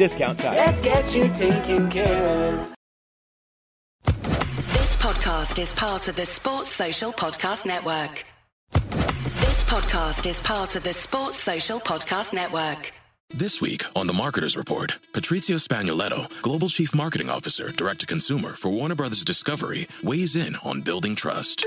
Discount Tire. Let's get you taken care of. This podcast is part of the Sports Social Podcast Network. This podcast is part of the Sports Social Podcast Network. This week on The Marketer's Report, Patrizio Spagnoletto, Global Chief Marketing Officer, Direct to Consumer for Warner Brothers Discovery, weighs in on building trust.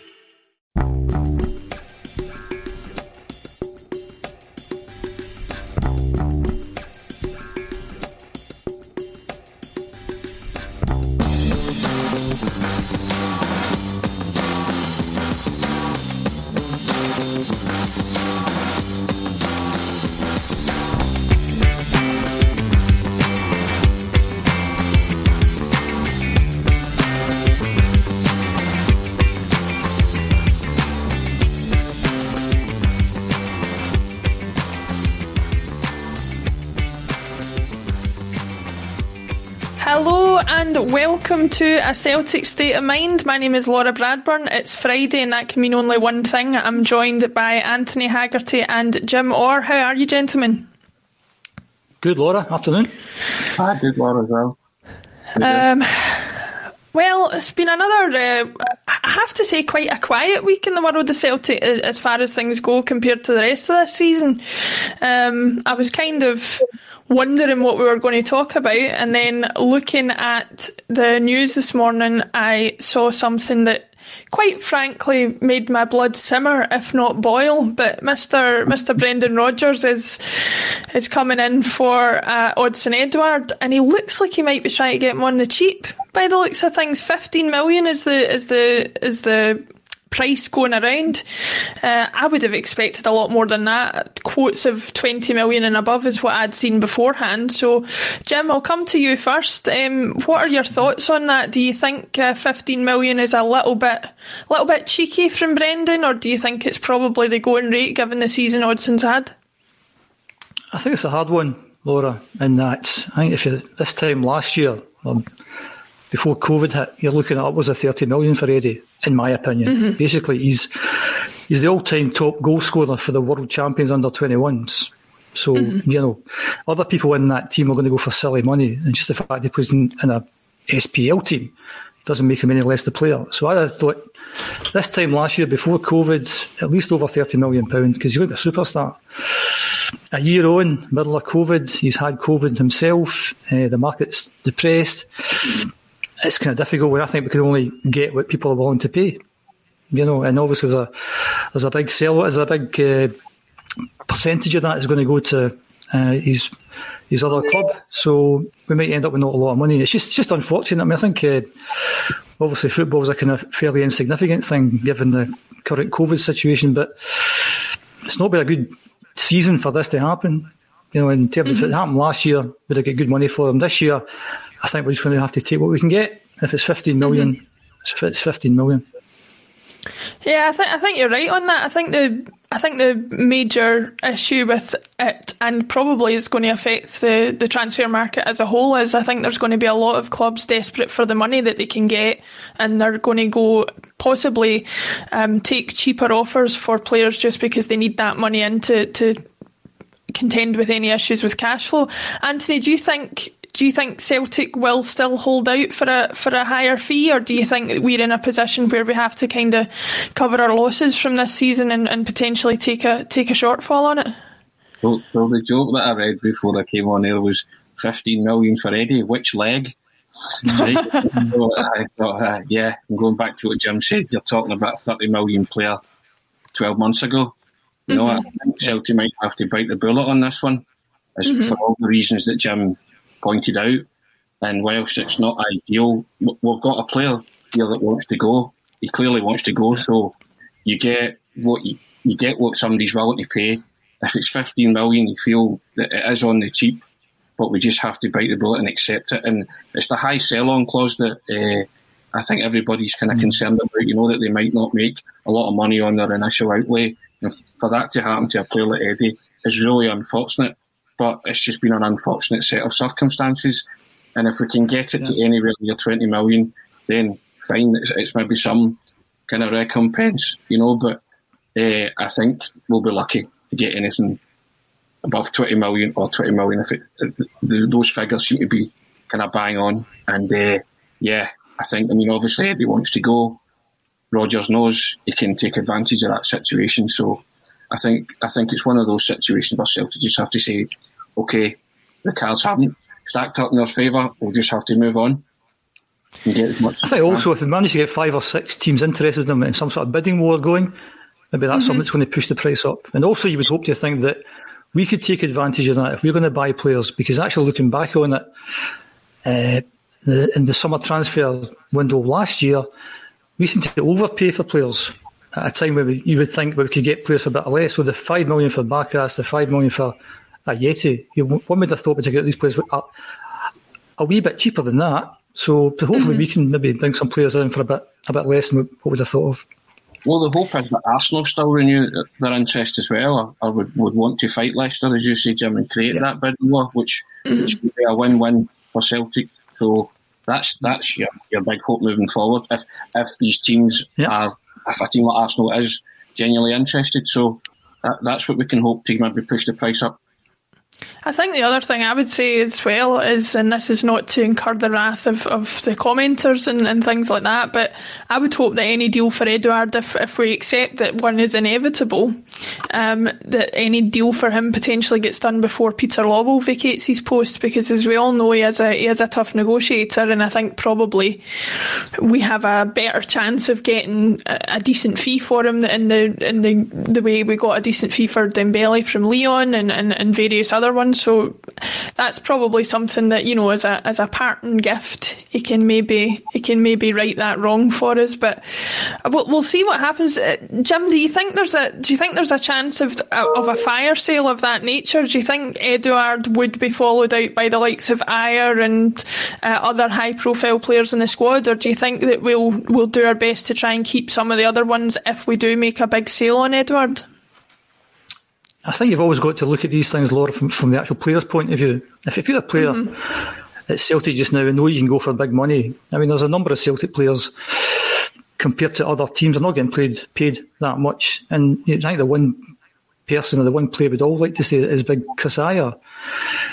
Welcome to a Celtic State of Mind. My name is Laura Bradburn. It's Friday, and that can mean only one thing. I'm joined by Anthony Haggerty and Jim Orr. How are you, gentlemen? Good, Laura. Afternoon. Hi, good, Laura, as well. Um, well, it's been another, uh, I have to say, quite a quiet week in the world of Celtic uh, as far as things go compared to the rest of this season. Um, I was kind of wondering what we were going to talk about, and then looking at the news this morning, I saw something that quite frankly made my blood simmer, if not boil. But Mr. Mr. Brendan Rodgers is is coming in for uh, Odsonne Edouard, and he looks like he might be trying to get him on the cheap. By the looks of things, fifteen million is the is the is the price going around. Uh, I would have expected a lot more than that. Quotes of 20 million and above is what I'd seen beforehand. So, Jim, I'll come to you first. Um, what are your thoughts on that? Do you think uh, 15 million is a little bit, little bit cheeky from Brendan, or do you think it's probably the going rate given the season Odsonne's had? I think it's a hard one, Laura, in that I think if you, this time last year, um, before COVID hit, you're looking at upwards of 30 million for Eddie, in my opinion. Mm-hmm. Basically, he's he's the all time top goal scorer for the world champions under 21s. So, mm-hmm. you know, other people in that team are going to go for silly money. And just the fact he plays in, in a SPL team, doesn't make him any less the player. So I thought this time last year, before COVID, at least over £30 million, because you look at a superstar. A year on, middle of COVID, he's had COVID himself, uh, the market's depressed. It's kind of difficult when I think we can only get what people are willing to pay. You know, and obviously there's a, there's a big sell, there's a big uh, percentage of that is going to go to uh, his his other club. So we might end up with not a lot of money. It's just just unfortunate. I mean, I think uh, obviously football is a kind of fairly insignificant thing given the current COVID situation, but it's not been a good season for this to happen. You know, in terms mm-hmm. of if it happened last year, we'd have got good money for them. This year, I think we're just going to have to take what we can get. If it's 15 million, mm-hmm. it's 15 million. Yeah, I think I think you're right on that. I think the I think the major issue with it, and probably is going to affect the, the transfer market as a whole, is I think there's going to be a lot of clubs desperate for the money that they can get, and they're going to go possibly um, take cheaper offers for players just because they need that money in to, to contend with any issues with cash flow. Anthony, do you think do you think Celtic will still hold out for a for a higher fee, or do you think that we're in a position where we have to kind of cover our losses from this season and, and potentially take a take a shortfall on it? Well, well, the joke that I read before I came on there was 15 million for Eddie. Which leg? Right? so I thought, uh, yeah, I'm going back to what Jim said. You're talking about a 30 million player 12 months ago. You know, mm-hmm. I think Celtic might have to bite the bullet on this one, as mm-hmm. for all the reasons that Jim pointed out. And whilst it's not ideal, we've got a player here that wants to go. He clearly wants to go, so you get what you, you get what somebody's willing to pay. If it's 15 million, you feel that it is on the cheap, but we just have to bite the bullet and accept it. And it's the high sell-on clause that uh, I think everybody's kind of mm. concerned about. You know that they might not make a lot of money on their initial outlay, and for that to happen to a player like Eddie is really unfortunate but it's just been an unfortunate set of circumstances. And if we can get it yeah. to anywhere near 20 million, then fine, it's, it's, maybe some kind of recompense, you know, but uh, I think we'll be lucky to get anything above 20 million or 20 million if, it, if those figures seem to be kind of bang on. And uh, yeah, I think, I mean, obviously Eddie wants to go. Rodgers knows he can take advantage of that situation. So I think I think it's one of those situations where Celtic just have to say, okay, the cards haven't stacked up in their favour. We'll just have to move on. And get as much I think also if we manage to get five or six teams interested in them and some sort of bidding war going, maybe that's mm-hmm. something that's going to push the price up. And also, you would hope to think that we could take advantage of that if we're going to buy players, because actually looking back on it, uh, the, in the summer transfer window last year, we seemed to overpay for players at a time where we, you would think we could get players for a bit less. So the five million for Barkas, the five million for Ajeti, you, one would have thought we could get these players a, a wee bit cheaper than that. So hopefully mm-hmm. we can maybe bring some players in for a bit a bit less than what we'd have thought of. Well, the hope is that Arsenal still renew their interest as well, or, or would, would want to fight Leicester, as you say, Jim, and create yeah. that bid war, which, which would be a win-win for Celtic. So that's that's your, your big hope moving forward. If if these teams yeah. are, if a team like Arsenal is genuinely interested, so that, that's what we can hope to maybe push the price up. I think the other thing I would say as well is, and this is not to incur the wrath of, of the commenters and, and things like that, but I would hope that any deal for Edouard, if, if we accept that one is inevitable, um, that any deal for him potentially gets done before Peter Lawwell vacates his post, because as we all know, he is a, he is a tough negotiator, and I think probably we have a better chance of getting a, a decent fee for him in the in the, the way we got a decent fee for Dembele from Lyon and, and, and various other ones. So that's probably something that you know, as a as a parting gift, he can maybe he can maybe right that wrong for us. But we'll, we'll see what happens. Uh, Jim, do you think there's a do you think there's a chance of of a fire sale of that nature? Do you think Edouard would be followed out by the likes of Ajer and uh, other high profile players in the squad, or do you think that we'll we'll do our best to try and keep some of the other ones if we do make a big sale on Edouard? I think you've always got to look at these things, Laura, from, from the actual player's point of view. If, if you're a player mm-hmm. at Celtic just now and know you can go for big money, I mean, there's a number of Celtic players compared to other teams They're not getting played, paid that much. And you know, I think the one person or the one player we'd all like to see is big Chris Ajer.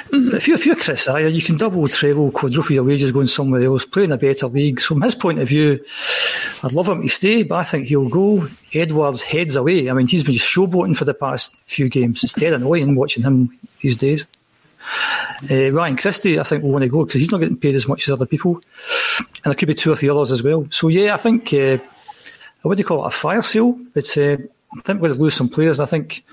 Mm-hmm. If, you, if you're Chris Ajer, you can double, treble, quadruple your wages going somewhere else, play in a better league. So from his point of view, I'd love him to stay, but I think he'll go. Edouard's heads away. I mean, he's been just showboating for the past few games. It's dead annoying watching him these days. Uh, Ryan Christie, I think, will want to go because he's not getting paid as much as other people. And there could be two or three others as well. So, yeah, I think, uh, I wouldn't call it a fire sale. It's, uh, I think we're going to lose some players. I think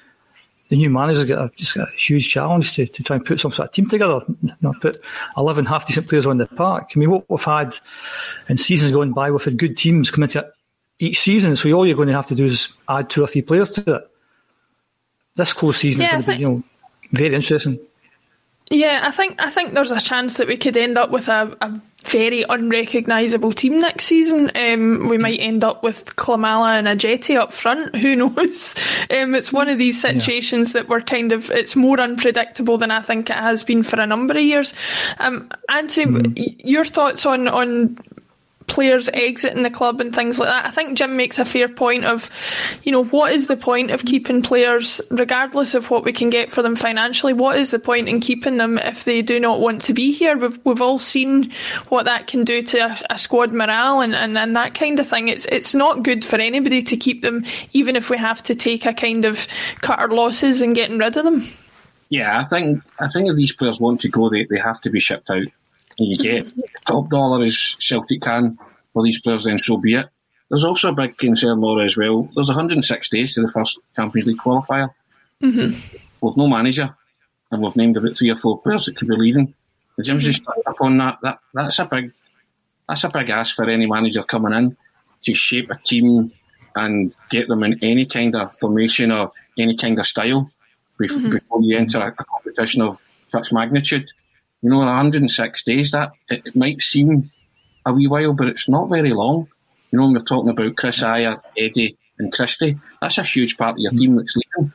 the new manager's got a, just got a huge challenge to, to try and put some sort of team together. You know, put 11 half decent players on the park. I mean, what we've had in seasons going by, we've had good teams come into each season. So all you're going to have to do is add two or three players to it. This close season yeah, is going to be, you know, very interesting. Yeah, I think I think there's a chance that we could end up with a, a very unrecognisable team next season. Um, we might end up with Klimala and Ajeti up front. Who knows? Um, it's one of these situations yeah. that we're kind of, it's more unpredictable than I think it has been for a number of years. Um, Anthony, mm. your thoughts on, on players exiting the club and things like that. I think Jim makes a fair point of, you know, what is the point of keeping players, regardless of what we can get for them financially? What is the point in keeping them if they do not want to be here? We've we've all seen what that can do to a, a squad morale and, and, and that kind of thing. It's it's not good for anybody to keep them, even if we have to take a kind of cut our losses and getting rid of them. Yeah, I think I think if these players want to go, they, they have to be shipped out you get top dollar as Celtic can for these players, then so be it. There's also a big concern, Laura, as well. There's 106 days to the first Champions League qualifier. Mm-hmm. With no manager, and we've named about three or four players that could be leaving. The Jim's mm-hmm. just up on that. That that's a big that's a big ask for any manager coming in to shape a team and get them in any kind of formation or any kind of style before, mm-hmm. before you enter a competition of such magnitude. You know, 106 days, that it, might seem a wee while, but it's not very long. You know, when we're talking about Chris Ajer, Eddie, and Christie, that's a huge part of your team that's leaving.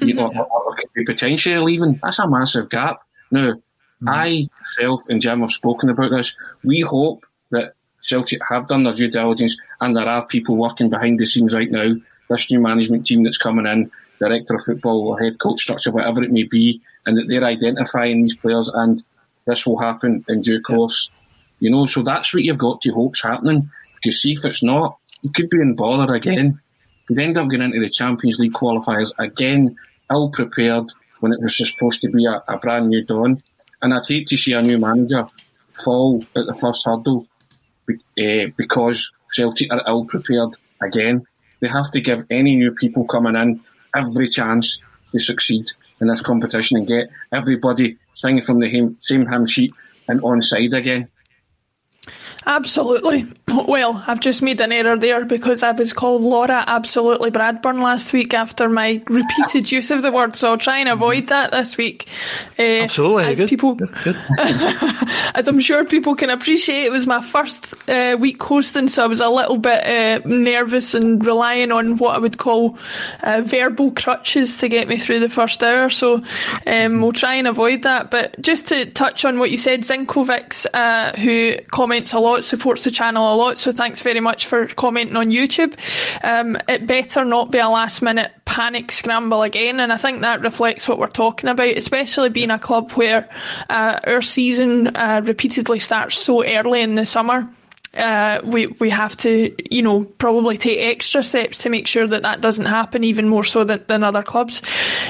You know, or, or could be potentially leaving. That's a massive gap. Now, mm-hmm. I, myself, and Jim have spoken about this. We hope that Celtic have done their due diligence and there are people working behind the scenes right now. This new management team that's coming in, director of football or head coach structure, whatever it may be, and that they're identifying these players and this will happen in due course. You know, so that's what you've got to hope's happening. Because see if it's not, you could be in bother again. You'd end up getting into the Champions League qualifiers again, ill prepared when it was supposed to be a, a brand new dawn. And I'd hate to see a new manager fall at the first hurdle uh, because Celtic are ill prepared again. They have to give any new people coming in every chance to succeed in this competition and get everybody singing from the same hymn sheet and on side again. Absolutely. Well, I've just made an error there because I was called Laura Absolutely Bradburn last week after my repeated use of the word, so I'll try and avoid that this week. Uh, Absolutely, as good. people, good. as I'm sure people can appreciate, it was my first uh, week hosting, so I was a little bit uh, nervous and relying on what I would call uh, verbal crutches to get me through the first hour. So um, we'll try and avoid that. But just to touch on what you said, Zinkovics, uh, who comments a lot, supports the channel a lot. So thanks very much for commenting on YouTube. Um, it better not be a last minute panic scramble again, and I think that reflects what we're talking about, especially being a club where uh, our season uh, repeatedly starts so early in the summer uh, we we have to you know probably take extra steps to make sure that that doesn't happen even more so than, than other clubs.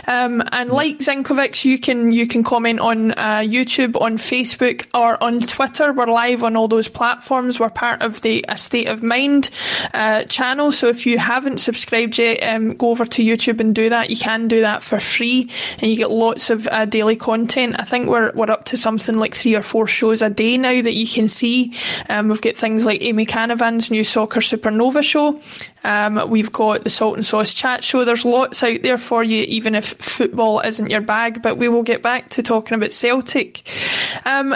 Um, and like Zinkovic you can you can comment on uh, YouTube on Facebook or on Twitter. We're live on all those platforms. We're part of the A State of Mind uh, channel. So if you haven't subscribed yet um, go over to YouTube and do that. You can do that for free and you get lots of uh, daily content. I think we're, we're up to something like three or four shows a day now that you can see. Um, we've got things things like Amy Canavan's new Soccer Supernova show. Um, we've got the Salt and Sauce Chat show. There's lots out there for you, even if football isn't your bag. But we will get back to talking about Celtic. Um,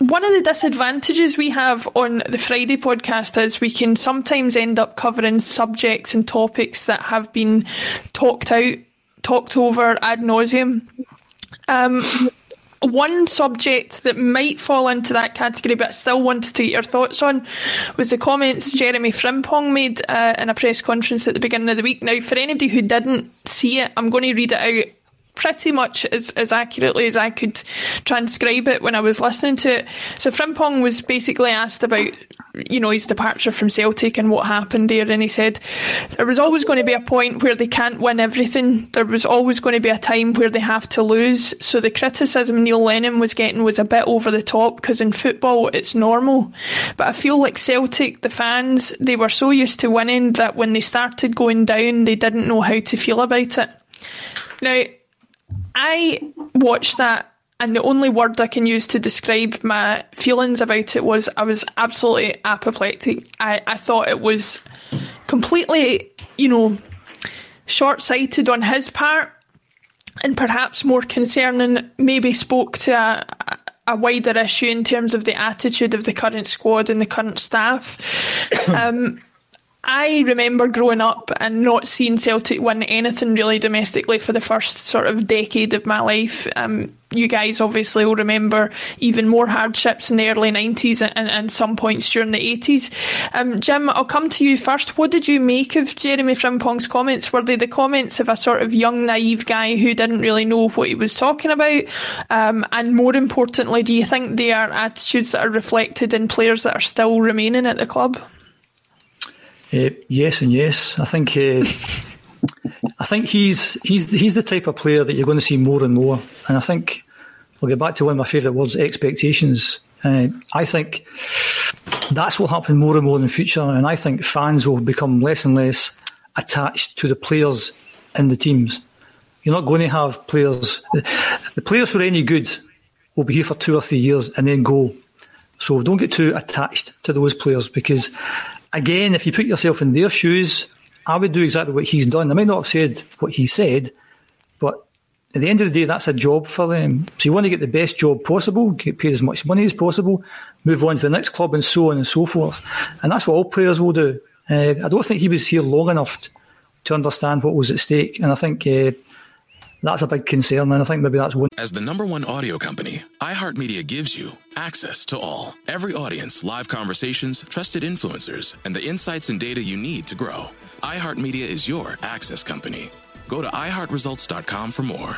one of the disadvantages we have on the Friday podcast is we can sometimes end up covering subjects and topics that have been talked out, talked over ad nauseum. Um, one subject that might fall into that category, but I still wanted to get your thoughts on, was the comments Jeremy Frimpong made uh, in a press conference at the beginning of the week. Now, for anybody who didn't see it, I'm going to read it out pretty much as, as accurately as I could transcribe it when I was listening to it. So Frimpong was basically asked about, you know, his departure from Celtic and what happened there, and he said there was always going to be a point where they can't win everything. There was always going to be a time where they have to lose. So the criticism Neil Lennon was getting was a bit over the top because in football it's normal. But I feel like Celtic, the fans, they were so used to winning that when they started going down, they didn't know how to feel about it. Now, I watched that, and the only word I can use to describe my feelings about it was I was absolutely apoplectic. I, I thought it was completely, you know, short sighted on his part, and perhaps more concerning, maybe spoke to a, a wider issue in terms of the attitude of the current squad and the current staff. um, I remember growing up and not seeing Celtic win anything really domestically for the first sort of decade of my life. Um, you guys obviously will remember even more hardships in the early 90s and, and some points during the 80s. Um, Jim, I'll come to you first. What did you make of Jeremy Frimpong's comments? Were they the comments of a sort of young, naive guy who didn't really know what he was talking about? Um, and more importantly, do you think they are attitudes that are reflected in players that are still remaining at the club? Uh, yes and yes. I think uh, I think he's he's he's the type of player that you're going to see more and more. And I think we'll get back to one of my favourite words: expectations. Uh, I think that's what will happen more and more in the future. And I think fans will become less and less attached to the players in the teams. You're not going to have players. The players who are any good will be here for two or three years and then go. So don't get too attached to those players because again, if you put yourself in their shoes, I would do exactly what he's done. I may not have said what he said, but at the end of the day, that's a job for them. So you want to get the best job possible, get paid as much money as possible, move on to the next club, and so on and so forth. And that's what all players will do. Uh, I don't think he was here long enough to understand what was at stake, and I think. Uh, that's a big concern, and I think maybe that's one. As the number one audio company, iHeartMedia gives you access to all, every audience, live conversations, trusted influencers, and the insights and data you need to grow. iHeartMedia is your access company. Go to iHeartResults.com for more.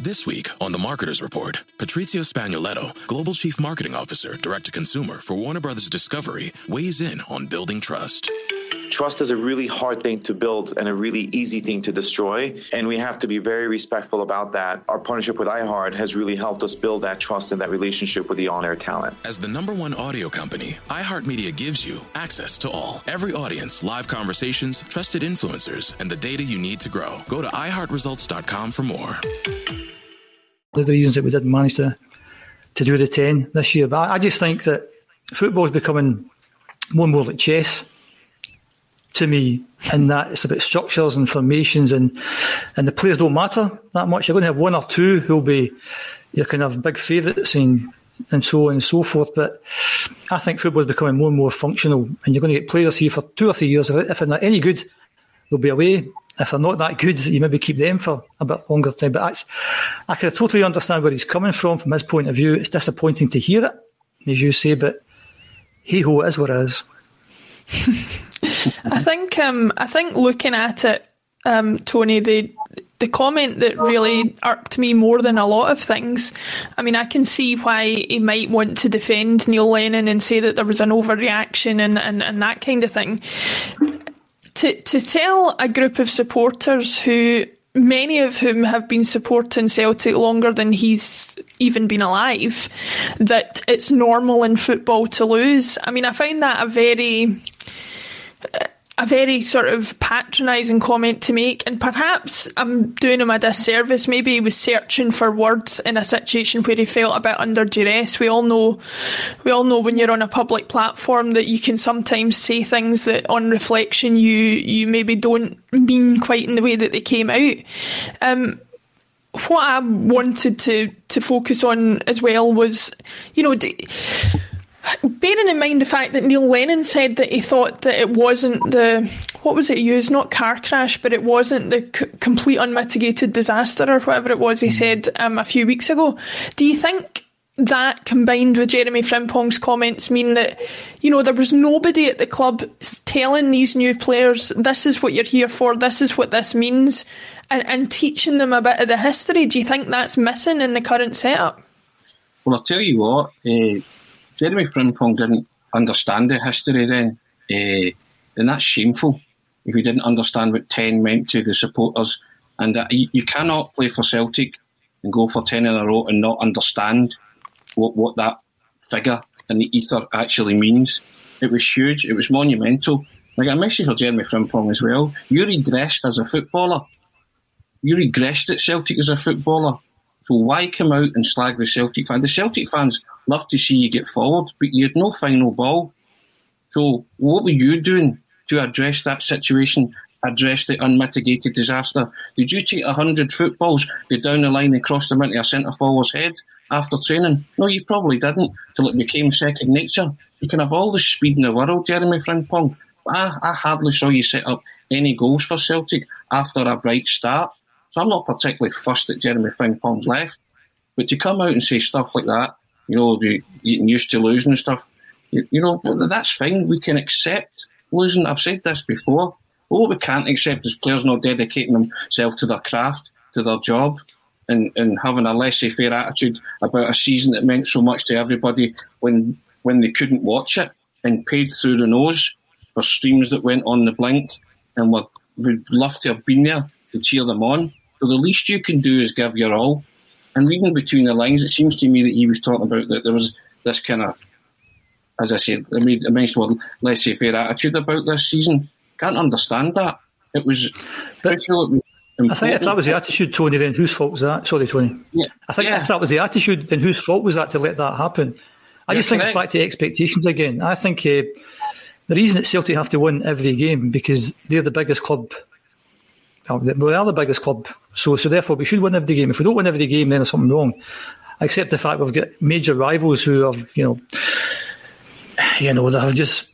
This week on The Marketer's Report, Patrizio Spagnoletto, Global Chief Marketing Officer, Direct to Consumer for Warner Brothers Discovery, weighs in on building trust. Trust is a really hard thing to build and a really easy thing to destroy. And we have to be very respectful about that. Our partnership with iHeart has really helped us build that trust and that relationship with the on air talent. As the number one audio company, iHeartMedia gives you access to all, every audience, live conversations, trusted influencers, and the data you need to grow. Go to iHeartResults.com for more. The reasons that we didn't manage to to do the ten this year, but I just think that football is becoming more and more like chess to me in that it's about structures and formations and and the players don't matter that much. You're going to have one or two who'll be your kind of big favourites and and so on and so forth. But I think football is becoming more and more functional, and you're going to get players here for two or three years. If they're not any good, they'll be away. If they're not that good, you maybe keep them for a bit longer time. But that's I can totally understand where he's coming from from his point of view. It's disappointing to hear it, as you say, but hey ho, it is what it is. I think um, I think looking at it, um, Tony, the the comment that really irked me more than a lot of things. I mean, I can see why he might want to defend Neil Lennon and say that there was an overreaction and, and, and that kind of thing. To to tell a group of supporters who many of whom have been supporting Celtic longer than he's even been alive, that it's normal in football to lose. I mean, I find that a very a very sort of patronising comment to make, and perhaps I'm doing him a disservice. Maybe he was searching for words in a situation where he felt a bit under duress. We all know, we all know when you're on a public platform that you can sometimes say things that, on reflection, you you maybe don't mean quite in the way that they came out. Um, what I wanted to to focus on as well was, you know. D- bearing in mind the fact that Neil Lennon said that he thought that it wasn't the what was it used not car crash but it wasn't the c- complete unmitigated disaster or whatever it was he said um, a few weeks ago do you think that combined with Jeremy Frimpong's comments mean that, you know, there was nobody at the club telling these new players, this is what you're here for, this is what this means, and, and teaching them a bit of the history. Do you think that's missing in the current setup? Well, I'll tell you what, uh, Jeremy Frimpong didn't understand the history then, uh, and that's shameful if he didn't understand what 10 meant to the supporters. And you, you cannot play for Celtic and go for 10 in a row and not understand what, what that figure in the ether actually means. It was huge. It was monumental. I got a message for Jeremy Frimpong as well. You regressed as a footballer. You regressed at Celtic as a footballer. So why come out and slag the Celtic fans? The Celtic fans love to see you get forward, but you had no final ball. So what were you doing to address that situation, address the unmitigated disaster? Did you take a hundred footballs, go down the line and cross them into a centre forward's head? after training? No, you probably didn't till it became second nature. You can have all the speed in the world, Jeremy Frimpong. I, I hardly saw you set up any goals for Celtic after a bright start. So I'm not particularly fussed that Jeremy Frimpong's left. But to come out and say stuff like that, you know, getting used to losing and stuff, you, you know, that's fine. We can accept losing. I've said this before. what we can't accept is players not dedicating themselves to their craft, to their job and, and having a laissez-faire attitude about a season that meant so much to everybody when when they couldn't watch it and paid through the nose for streams that went on the blink and would would love to have been there to cheer them on. So the least you can do is give your all. And reading between the lines, it seems to me that he was talking about that there was this kind of, as I said, I made a mention of laissez-faire attitude about this season. Can't understand that. It was special. It was I think if that was the attitude, Tony, then whose fault was that? Sorry, Tony. Yeah. I think yeah. if that was the attitude, then whose fault was that to let that happen? I You're just think it's back to expectations again. I think uh, the reason that Celtic have to win every game because they're the biggest club. They are the biggest club, so so therefore we should win every game. If we don't win every game, then there's something wrong. I accept the fact we've got major rivals who have, you know, you know, they have just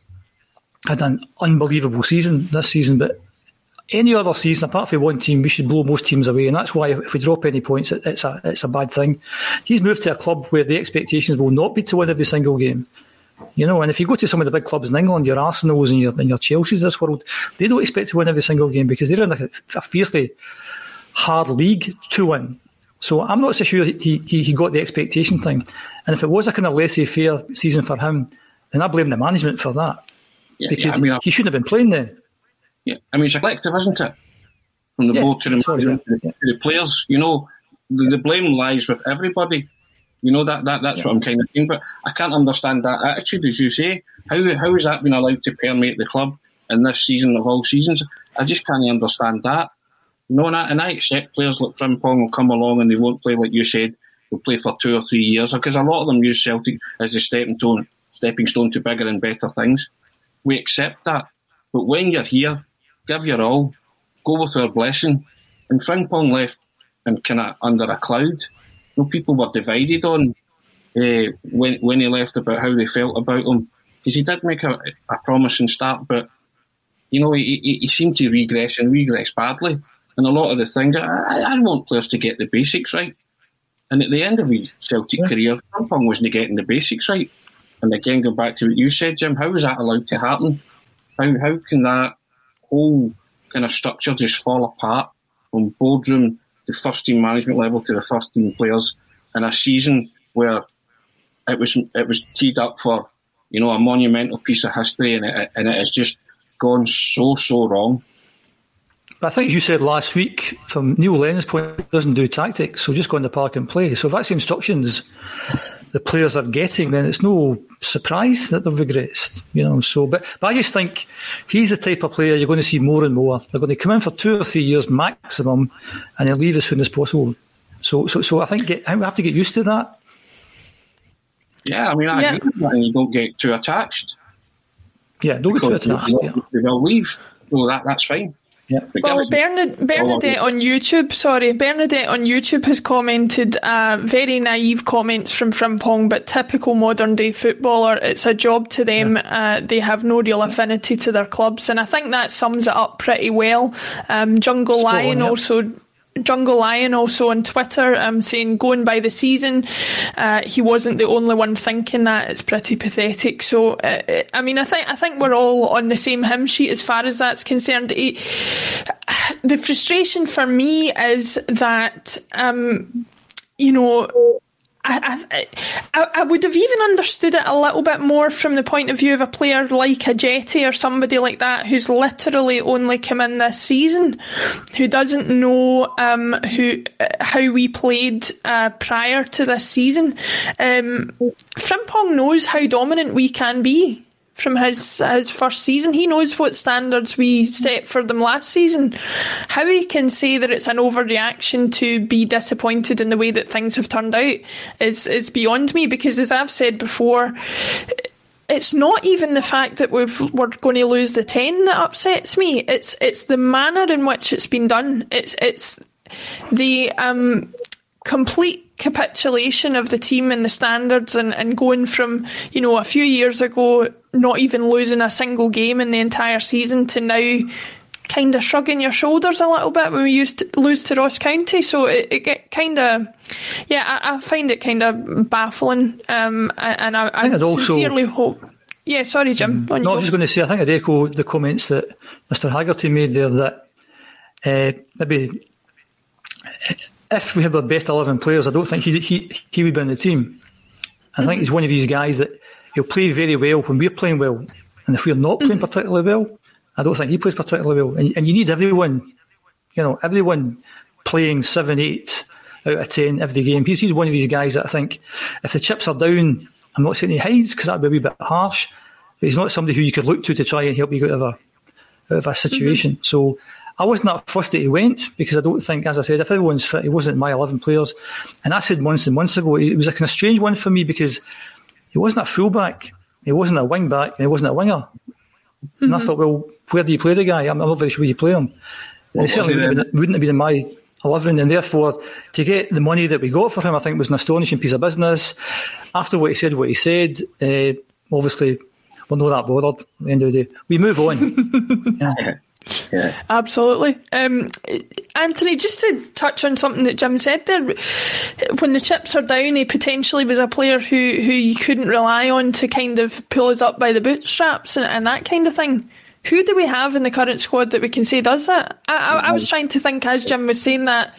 had an unbelievable season this season, but any other season, apart from one team, we should blow most teams away, and that's why if we drop any points, it's a it's a bad thing. He's moved to a club where the expectations will not be to win every single game. You know, and if you go to some of the big clubs in England, your Arsenals and your and your Chelsea's this world, they don't expect to win every single game because they're in a, a fiercely hard league to win. So I'm not so sure he, he, he got the expectation thing. And if it was a kind of laissez-faire season for him, then I blame the management for that. Yeah, because yeah, I mean, he shouldn't have been playing then. Yeah, I mean, it's a collective, isn't it? From the yeah, board to the, sorry, the, to the players, you know, the, the, blame lies with everybody. You know that, that that's yeah. what I'm kind of saying. But I can't understand that attitude, as you say. How how has that been allowed to permeate the club in this season of all seasons? I just can't understand that. You know, and I, and I accept players like Frimpong will come along and they won't play like you said. They'll play for two or three years because a lot of them use Celtic as a stepping stone, stepping stone to bigger and better things. We accept that, but when you're here, give your all, go with our blessing. And Frimpong left and kind of under a cloud. Know, people were divided on uh, when when he left about how they felt about him because he did make a, a, promising start, but you know he, he, he, seemed to regress and regress badly. And a lot of the things, I, I want players to get the basics right. And at the end of his Celtic yeah. career, Frimpong wasn't getting the basics right. And again, go back to what you said, Jim. How is that allowed to happen? How how can that whole kind of structure just fall apart from boardroom to first team management level to the first team players in a season where it was it was teed up for you know a monumental piece of history and it, and it has just gone so so wrong. I think you said last week, from Neil Lennon's point, doesn't do tactics, so just go in the park and play. So if that's the instructions the players are getting, then it's no surprise that they've regressed. You know, so but, but I just think he's the type of player you're going to see more and more. They're going to come in for two or three years maximum, and then leave as soon as possible. So, so, so I think get, I have to get used to that. Yeah, I mean, I yeah. agree with that, you don't get too attached. Yeah, don't get too attached. Yeah. They'll leave, so that that's fine. Yeah. Well, Bernard, Bernadette on YouTube, sorry, Bernadette on YouTube has commented uh, very naive comments from Frimpong, but typical modern day footballer. It's a job to them. Yeah. Uh, they have no real affinity to their clubs, and I think that sums it up pretty well. Um, Jungle Spot Lion on, also Jungle Lion also on Twitter um, saying going by the season, uh, he wasn't the only one thinking that. It's pretty pathetic. So uh, I mean, I think I think we're all on the same hymn sheet as far as that's concerned. He, the frustration for me is that um, you know I, I, I, would have even understood it a little bit more from the point of view of a player like Ajeti or somebody like that who's literally only come in this season, who doesn't know um, who how we played uh, prior to this season. Um, Frimpong knows how dominant we can be from his his first season. He knows what standards we set for them last season. How he can say that it's an overreaction to be disappointed in the way that things have turned out is is beyond me. Because as I've said before. It's not even the fact that we've, we're going to lose the ten that upsets me. It's it's the manner in which it's been done. It's it's the um, complete capitulation of the team and the standards and, and going from, you know, a few years ago not even losing a single game in the entire season to now kind of shrugging your shoulders a little bit when we used to lose to Ross County. So it, it kind of, yeah, I, I, find it kind of baffling. Um, and I, I, I sincerely also, hope. Yeah, sorry, Jim. Um, no, I was just going to say, I think I'd echo the comments that Mr. Haggerty made there that uh, maybe if we have our best 11 players, I don't think he, he, he would be in the team. I mm-hmm. think he's one of these guys that he'll play very well when we're playing well. And if we're not playing mm-hmm. particularly well, I don't think he plays particularly well. And, and you need everyone, you know, everyone playing 7, 8 out of 10 every game. He's, he's one of these guys that I think if the chips are down, I'm not saying he hides because that'd be a wee bit harsh, but he's not somebody who you could look to to try and help you out of a, out of a situation. Mm-hmm. So I wasn't that fussed that he went because I don't think, as I said, if everyone's fit, he wasn't my 11 players. And I said months and months ago, it was a kind of strange one for me because he wasn't a fullback, he wasn't a wing back, and he wasn't a winger. Mm-hmm. And I mm-hmm. thought, well, where do you play the guy? I'm, not very sure where you play him. It certainly wouldn't have, been, wouldn't have been in my 11, and therefore to get the money that we got for him, I think was an astonishing piece of business. After what he said, what he said, uh, obviously we're not that bothered at the end of the day. We move on. yeah. Yeah. Absolutely. Um, Anthony, just to touch on something that Jim said there, when the chips are down, he potentially was a player who, who you couldn't rely on to kind of pull us up by the bootstraps and, and that kind of thing. Who do we have in the current squad that we can say does that? I, I, I, was trying to think, as Jim was saying that,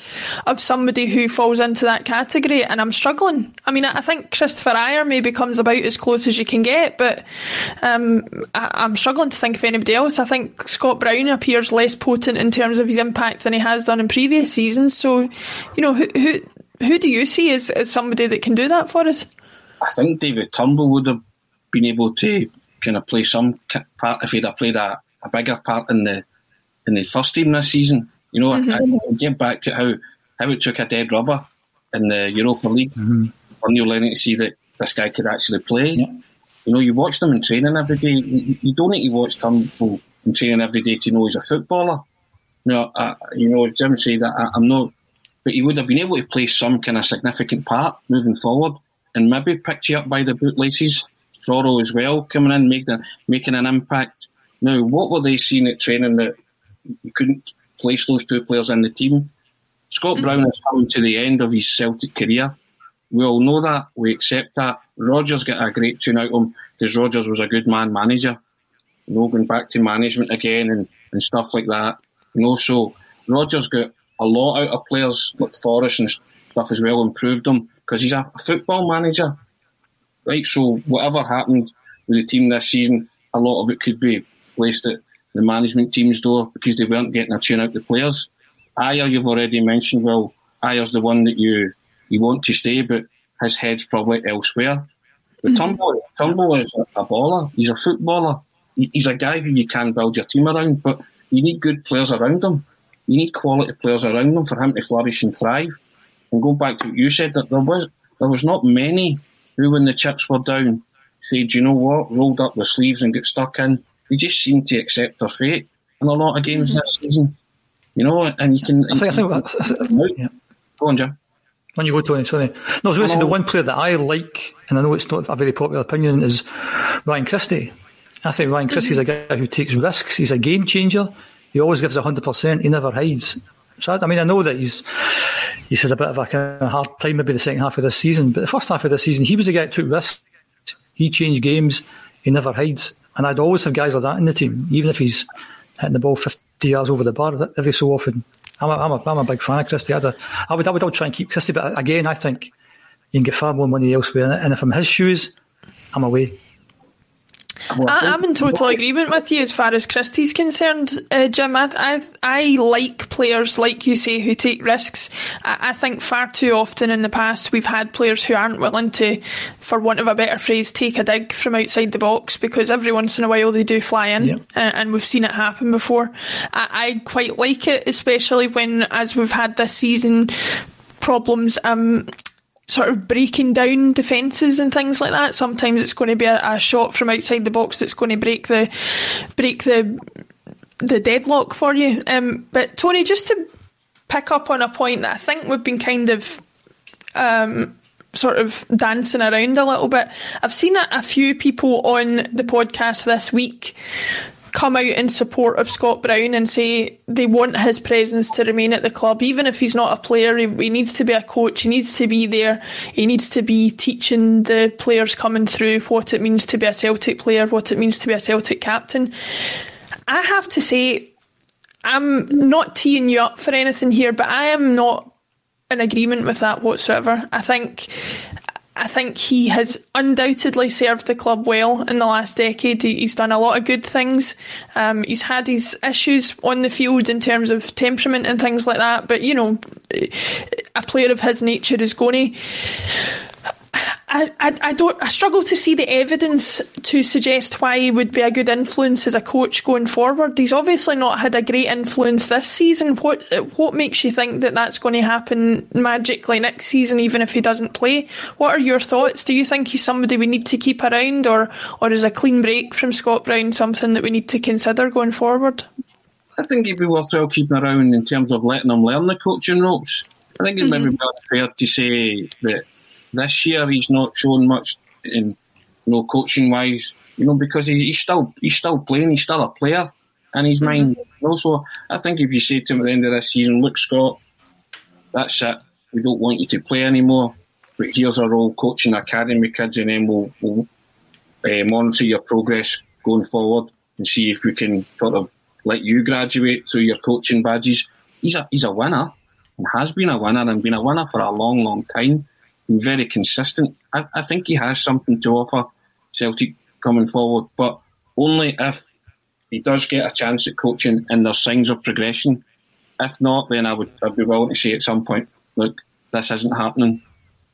of somebody who falls into that category, and I'm struggling. I mean, I think Kristoffer Ajer maybe comes about as close as you can get, but um, I, am struggling to think of anybody else. I think Scott Brown appears less potent in terms of his impact than he has done in previous seasons. So, you know, who who, who do you see as, as somebody that can do that for us? I think David Turnbull would have been able to kind of play some part if he'd have played a, a bigger part in the in the first team this season. You know, mm-hmm. I, I get back to how how it took a dead rubber in the Europa League mm-hmm. for Neil Lennon to see that this guy could actually play. Yeah. You know, you watch them in training every day. You, you don't need to watch Turnbull in training every day to know he's a footballer. You know, I, you know, Jim said that I, I'm not, but he would have been able to play some kind of significant part moving forward and maybe picked you up by the bootlaces Soro as well coming in, making making an impact. Now, what were they seeing at training that you couldn't place those two players in the team? Scott Brown is coming to the end of his Celtic career. We all know that. We accept that. Rodgers got a great tune out of him because Rodgers was a good man manager. You know, going back to management again and, and stuff like that. You know, so Rodgers got a lot out of players like Forrest and stuff as well, improved them because he's a football manager right? So whatever happened with the team this season, a lot of it could be placed at the management team's door because they weren't getting a tune out the players. Ajer, you've already mentioned. Well, Ajer's the one that you you want to stay, but his head's probably elsewhere. But mm-hmm. Turnbull, Turnbull is a, a baller. He's a footballer. He, he's a guy who you can build your team around, but you need good players around him. You need quality players around him for him to flourish and thrive. And go back to what you said that there was there was not many who, when the chips were down, said, you know what, rolled up their sleeves and got stuck in. They just seemed to accept their fate in a lot of games mm-hmm. this season. You know, and you can. I think, I think, I think yeah. Go on, Jim. When you go, Tony, sorry. No, I was going to say the one player that I like, and I know it's not a very popular opinion, is Ryan Christie. I think Ryan Christie's a guy who takes risks. He's a game changer. He always gives 100%. He never hides. I mean, I know that he's he's had a bit of a kind of hard time maybe the second half of this season, but the first half of the season he was the guy that took risks. He changed games. He never hides, and I'd always have guys like that in the team, even if he's hitting the ball fifty yards over the bar every so often. I'm a, I'm a, I'm a big fan of Christie. I'd, I would I would try and keep Christie, but again, I think you can get far more money elsewhere. And if I'm his shoes, I'm away. I, am in total agreement with you as far as Christie's concerned, uh, Jim. I, I, I like players like you say who take risks. I, I, think far too often in the past we've had players who aren't willing to, for want of a better phrase, take a dig from outside the box because every once in a while they do fly in, yep. uh, and we've seen it happen before. I, I quite like it, especially when, as we've had this season, problems um, sort of breaking down defences and things like that. Sometimes it's going to be a, a, shot from outside the box that's going to break the break the the deadlock for you. Um, but Tony, just to pick up on a point that I think we've been kind of um, sort of dancing around a little bit. I've seen a, a few people on the podcast this week come out in support of Scott Brown and say they want his presence to remain at the club, even if he's not a player. He, he, needs to be a coach. He needs to be there. He needs to be teaching the players coming through what it means to be a Celtic player, what it means to be a Celtic captain. I have to say, I'm not teeing you up for anything here, but I am not in agreement with that whatsoever. I think I think he has undoubtedly served the club well in the last decade. He's done a lot of good things. Um, he's had his issues on the field in terms of temperament and things like that. But you know, a player of his nature is going to I, I, I, don't I struggle to see the evidence to suggest why he would be a good influence as a coach going forward. He's obviously not had a great influence this season. What what makes you think that that's going to happen magically next season, even if he doesn't play? What are your thoughts? Do you think he's somebody we need to keep around, or or is a clean break from Scott Brown something that we need to consider going forward? I think it'd be worthwhile keeping around in terms of letting him learn the coaching ropes. I think it's mm-hmm. maybe fair to say that this year he's not shown much in you know coaching wise, you know, because he, he's still he's still playing, he's still a player in his mm-hmm. mind. Also, I think if you say to him at the end of this season, look, Scott, that's it. We don't want you to play anymore. But here's our role coaching academy kids, and then we'll, we'll uh, monitor your progress going forward and see if we can sort of let you graduate through your coaching badges. He's a he's a winner and has been a winner and been a winner for a long, long time very consistent. I, I think he has something to offer Celtic coming forward, but only if he does get a chance at coaching and there's signs of progression. If not, then I would I'd be willing to say at some point, look, this isn't happening.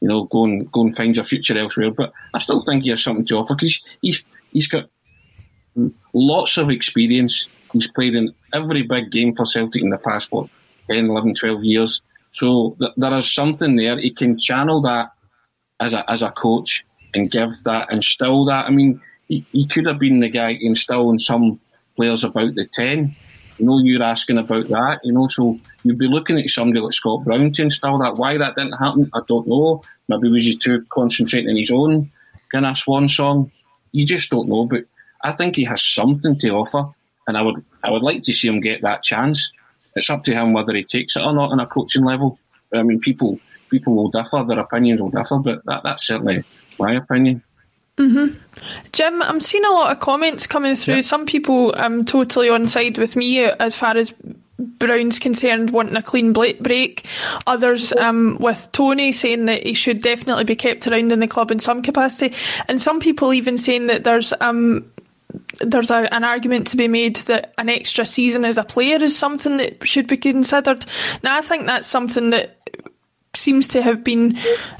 You know, go and go and find your future elsewhere. But I still think he has something to offer because he's he's got lots of experience. He's played in every big game for Celtic in the past what 10, 11, 12 years. So th- there is something there. He can channel that as a as a coach and give that, instill that. I mean, he, he could have been the guy instilling some players about the ten. You know, you're asking about that. You know, so you'd be looking at somebody like Scott Brown to install that. Why that didn't happen, I don't know. Maybe was he too concentrating on his own kind of swan song? You just don't know. But I think he has something to offer, and I would I would like to see him get that chance it's up to him whether he takes it or not on a coaching level. I mean, people people will differ, their opinions will differ, but that, that's certainly my opinion. Mm-hmm. Jim, I'm seeing a lot of comments coming through. Yeah. Some people um totally on side with me as far as Brown's concerned, wanting a clean break. Others, um, with Tony saying that he should definitely be kept around in the club in some capacity, and some people even saying that there's um, there's a, an argument to be made that an extra season as a player is something that should be considered. Now, I think that's something that seems to have been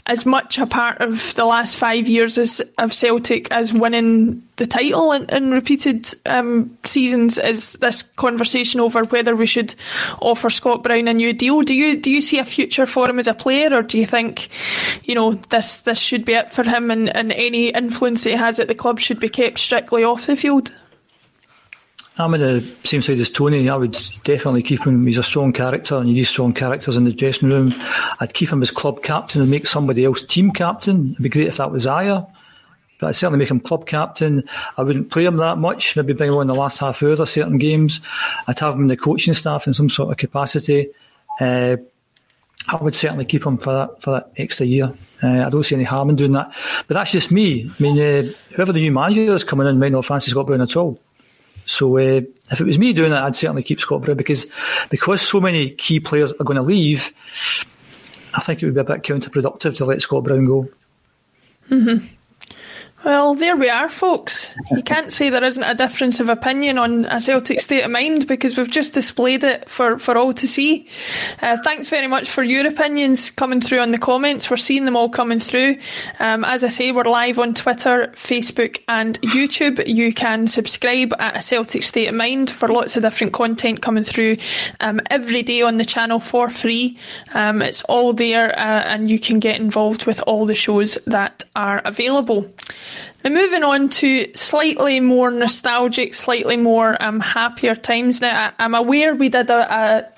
as much a part of the last five years as, of Celtic as winning the title in, in repeated um, seasons is this conversation over whether we should offer Scott Brown a new deal. Do you do you see a future for him as a player, or do you think you know this this should be it for him, and, and any influence that he has at the club should be kept strictly off the field? I'm in the same side as Tony. I would definitely keep him. He's a strong character, and you need strong characters in the dressing room. I'd keep him as club captain and make somebody else team captain. It'd be great if that was Ajer, But I'd certainly make him club captain. I wouldn't play him that much. Maybe bring him on the last half hour of certain games. I'd have him in the coaching staff in some sort of capacity. Uh, I would certainly keep him for that for that extra year. Uh, I don't see any harm in doing that. But that's just me. I mean, uh, whoever the new manager is coming in might not fancy Scott Brown at all. So uh, if it was me doing it, I'd certainly keep Scott Brown because because so many key players are going to leave. I think it would be a bit counterproductive to let Scott Brown go. Mm-hmm. Well, there we are, folks. You can't say there isn't a difference of opinion on a Celtic state of mind because we've just displayed it for, for all to see. Uh, thanks very much for your opinions coming through on the comments. We're seeing them all coming through. Um, as I say, we're live on Twitter, Facebook, and YouTube. You can subscribe at a Celtic state of mind for lots of different content coming through um, every day on the channel for free. Um, it's all there, uh, and you can get involved with all the shows that are available. Now, moving on to slightly more nostalgic, slightly more um, happier times. Now, I, am aware we did a,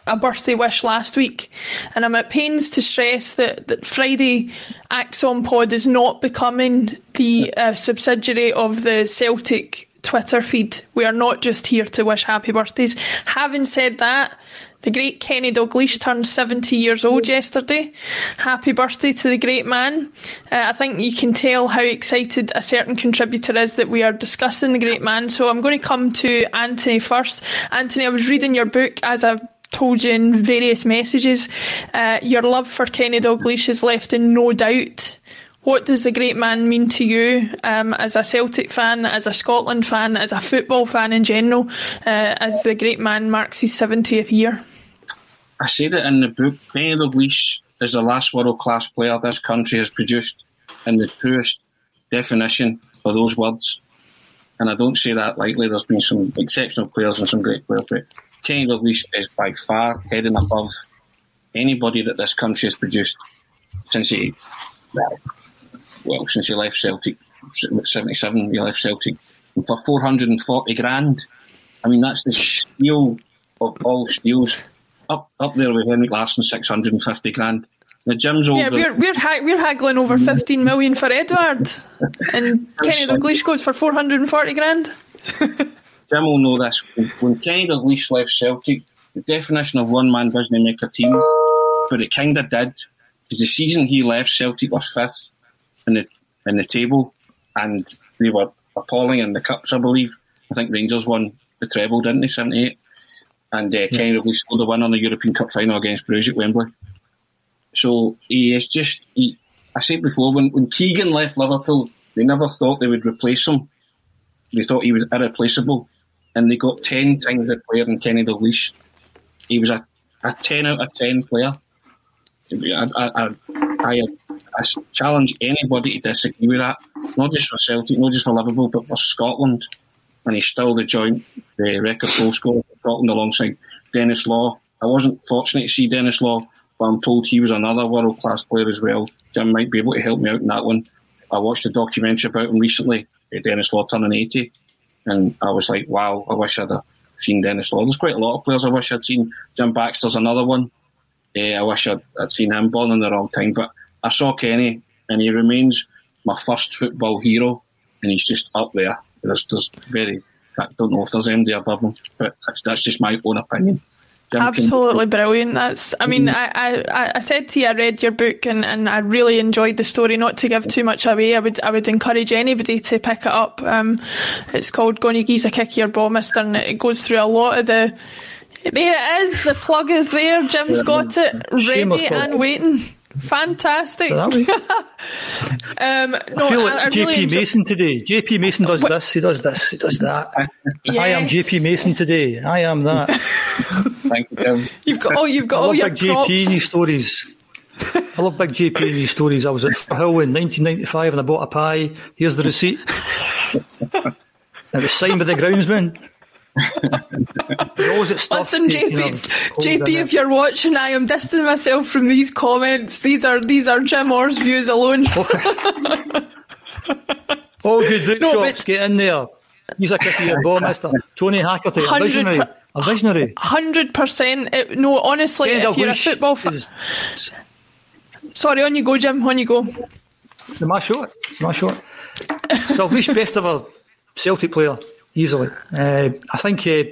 a, a, birthday wish last week, and I'm at pains to stress that, that Friday ACSOM Pod is not becoming the uh, subsidiary of the Celtic Twitter feed. We are not just here to wish happy birthdays. Having said that, the great Kenny Dalglish turned 70 years old yesterday. Happy birthday to the great man. Uh, I think you can tell how excited a certain contributor is that we are discussing the great man. So I'm going to come to Anthony first. Anthony, I was reading your book as I've told you in various messages. Uh, your love for Kenny Dalglish is left in no doubt. What does the great man mean to you um, as a Celtic fan, as a Scotland fan, as a football fan in general, uh, as the great man marks his 70th year? I said it in the book. Kenny Dalglish is the last world class player this country has produced in the truest definition of those words. And I don't say that lightly. There's been some exceptional players and some great players, but Kenny Dalglish is by far heading above anybody that this country has produced since he, well, since he left Celtic, 77, he left Celtic. For 440 grand, I mean, that's the steal of all steals up up there with Henrik Larsson, six hundred and fifty grand. The Jim's over. Yeah, we're we're, ha- we're haggling over fifteen million for Edouard, and Kenny Dalglish goes for four hundred and forty grand. Jim will know this. When Kenny Dalglish left Celtic, the definition of one man doesn't make a team, but it kind of did. Because the season he left, Celtic were fifth in the in the table, and they were appalling in the cups. I believe. I think Rangers won the treble, didn't they? Seventy eight and uh, yeah. Kenny scored a win on the European Cup final against Bruges at Wembley. So he is just, he, I said before, when, when Keegan left Liverpool, they never thought they would replace him. They thought he was irreplaceable. And they got 10 times the player in Kenny Dalglish. He was a, a 10 out of 10 player. I, I, I, I, challenge anybody to disagree with that. Not just for Celtic, not just for Liverpool, but for Scotland. And he's still the joint the record goal scorer Scotland alongside Denis Law. I wasn't fortunate to see Denis Law, but I'm told he was another world class player as well. Jim might be able to help me out in that one. I watched a documentary about him recently, eh, Dennis Denis Law turning 80, and I was like, wow, I wish I'd seen Denis Law. There's quite a lot of players I wish I'd seen. Jim Baxter's another one. Yeah, I wish I'd, I'd seen him born in the wrong time, but I saw Kenny, and he remains my first football hero, and he's just up there. There's, there's very I don't know if there's anybody above him, but that's, that's just my own opinion. Jim Absolutely brilliant. That's. I mean, I, I, I said to you, I read your book and, and I really enjoyed the story. Not to give too much away, I would I would encourage anybody to pick it up. Um, it's called "Gonna Gives a Kick Your Ball, Mister," and it goes through a lot of the. There it is. The plug is there. Jim's got it ready and waiting. Fantastic. um, no, I feel like I, I JP really Mason today. JP Mason does this, he does this, he does that. Yes. I am JP Mason today. I am that. Thank you, Tim. You've got oh, you've got I all your big JP in these stories. I love big JP in these stories. I was at Hill in 1995 and I bought a pie. Here's the receipt. it was signed by the groundsman. Listen, JP, JP, if you're watching, I am distancing myself from these comments. These are these are Jim Orr's views alone. All good book no, shops, but, get in there. He's a kick your ball, Mister Tony Haggerty, a visionary, a visionary. Hundred percent. Eh, no, honestly, if you're a football fan. Sorry, on you go, Jim. On you go. It's my short. It's my shot. Dalglish, best ever Celtic player easily. Uh, I think uh,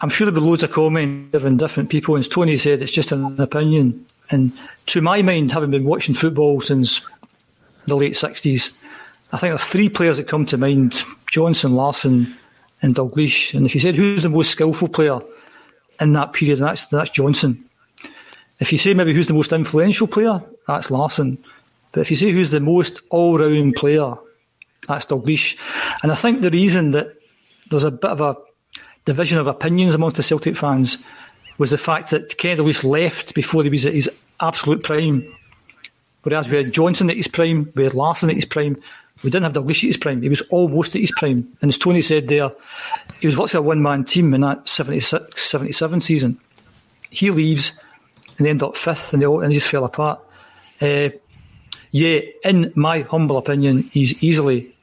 I'm sure there'll be loads of comments from different people, and as Tony said, it's just an opinion. And to my mind, having been watching football since the late 60s, I think there's three players that come to mind Johnstone, Larsson, and Dalglish. And if you said who's the most skillful player in that period, that's, that's Johnstone. If you say maybe who's the most influential player, that's Larsson. But if you say who's the most all round player, that's Dalglish. And I think the reason that there's a bit of a division of opinions amongst the Celtic fans was the fact that Kenny Dalglish left before he was at his absolute prime. Whereas we had Johnstone at his prime, we had Larsson at his prime, we didn't have Dalglish at his prime. He was almost at his prime. And as Tony said there, he was virtually a one man team in that 76 77 season. He leaves and they end up fifth and they, all, and they just fell apart. Uh, yeah, in my humble opinion, he's easily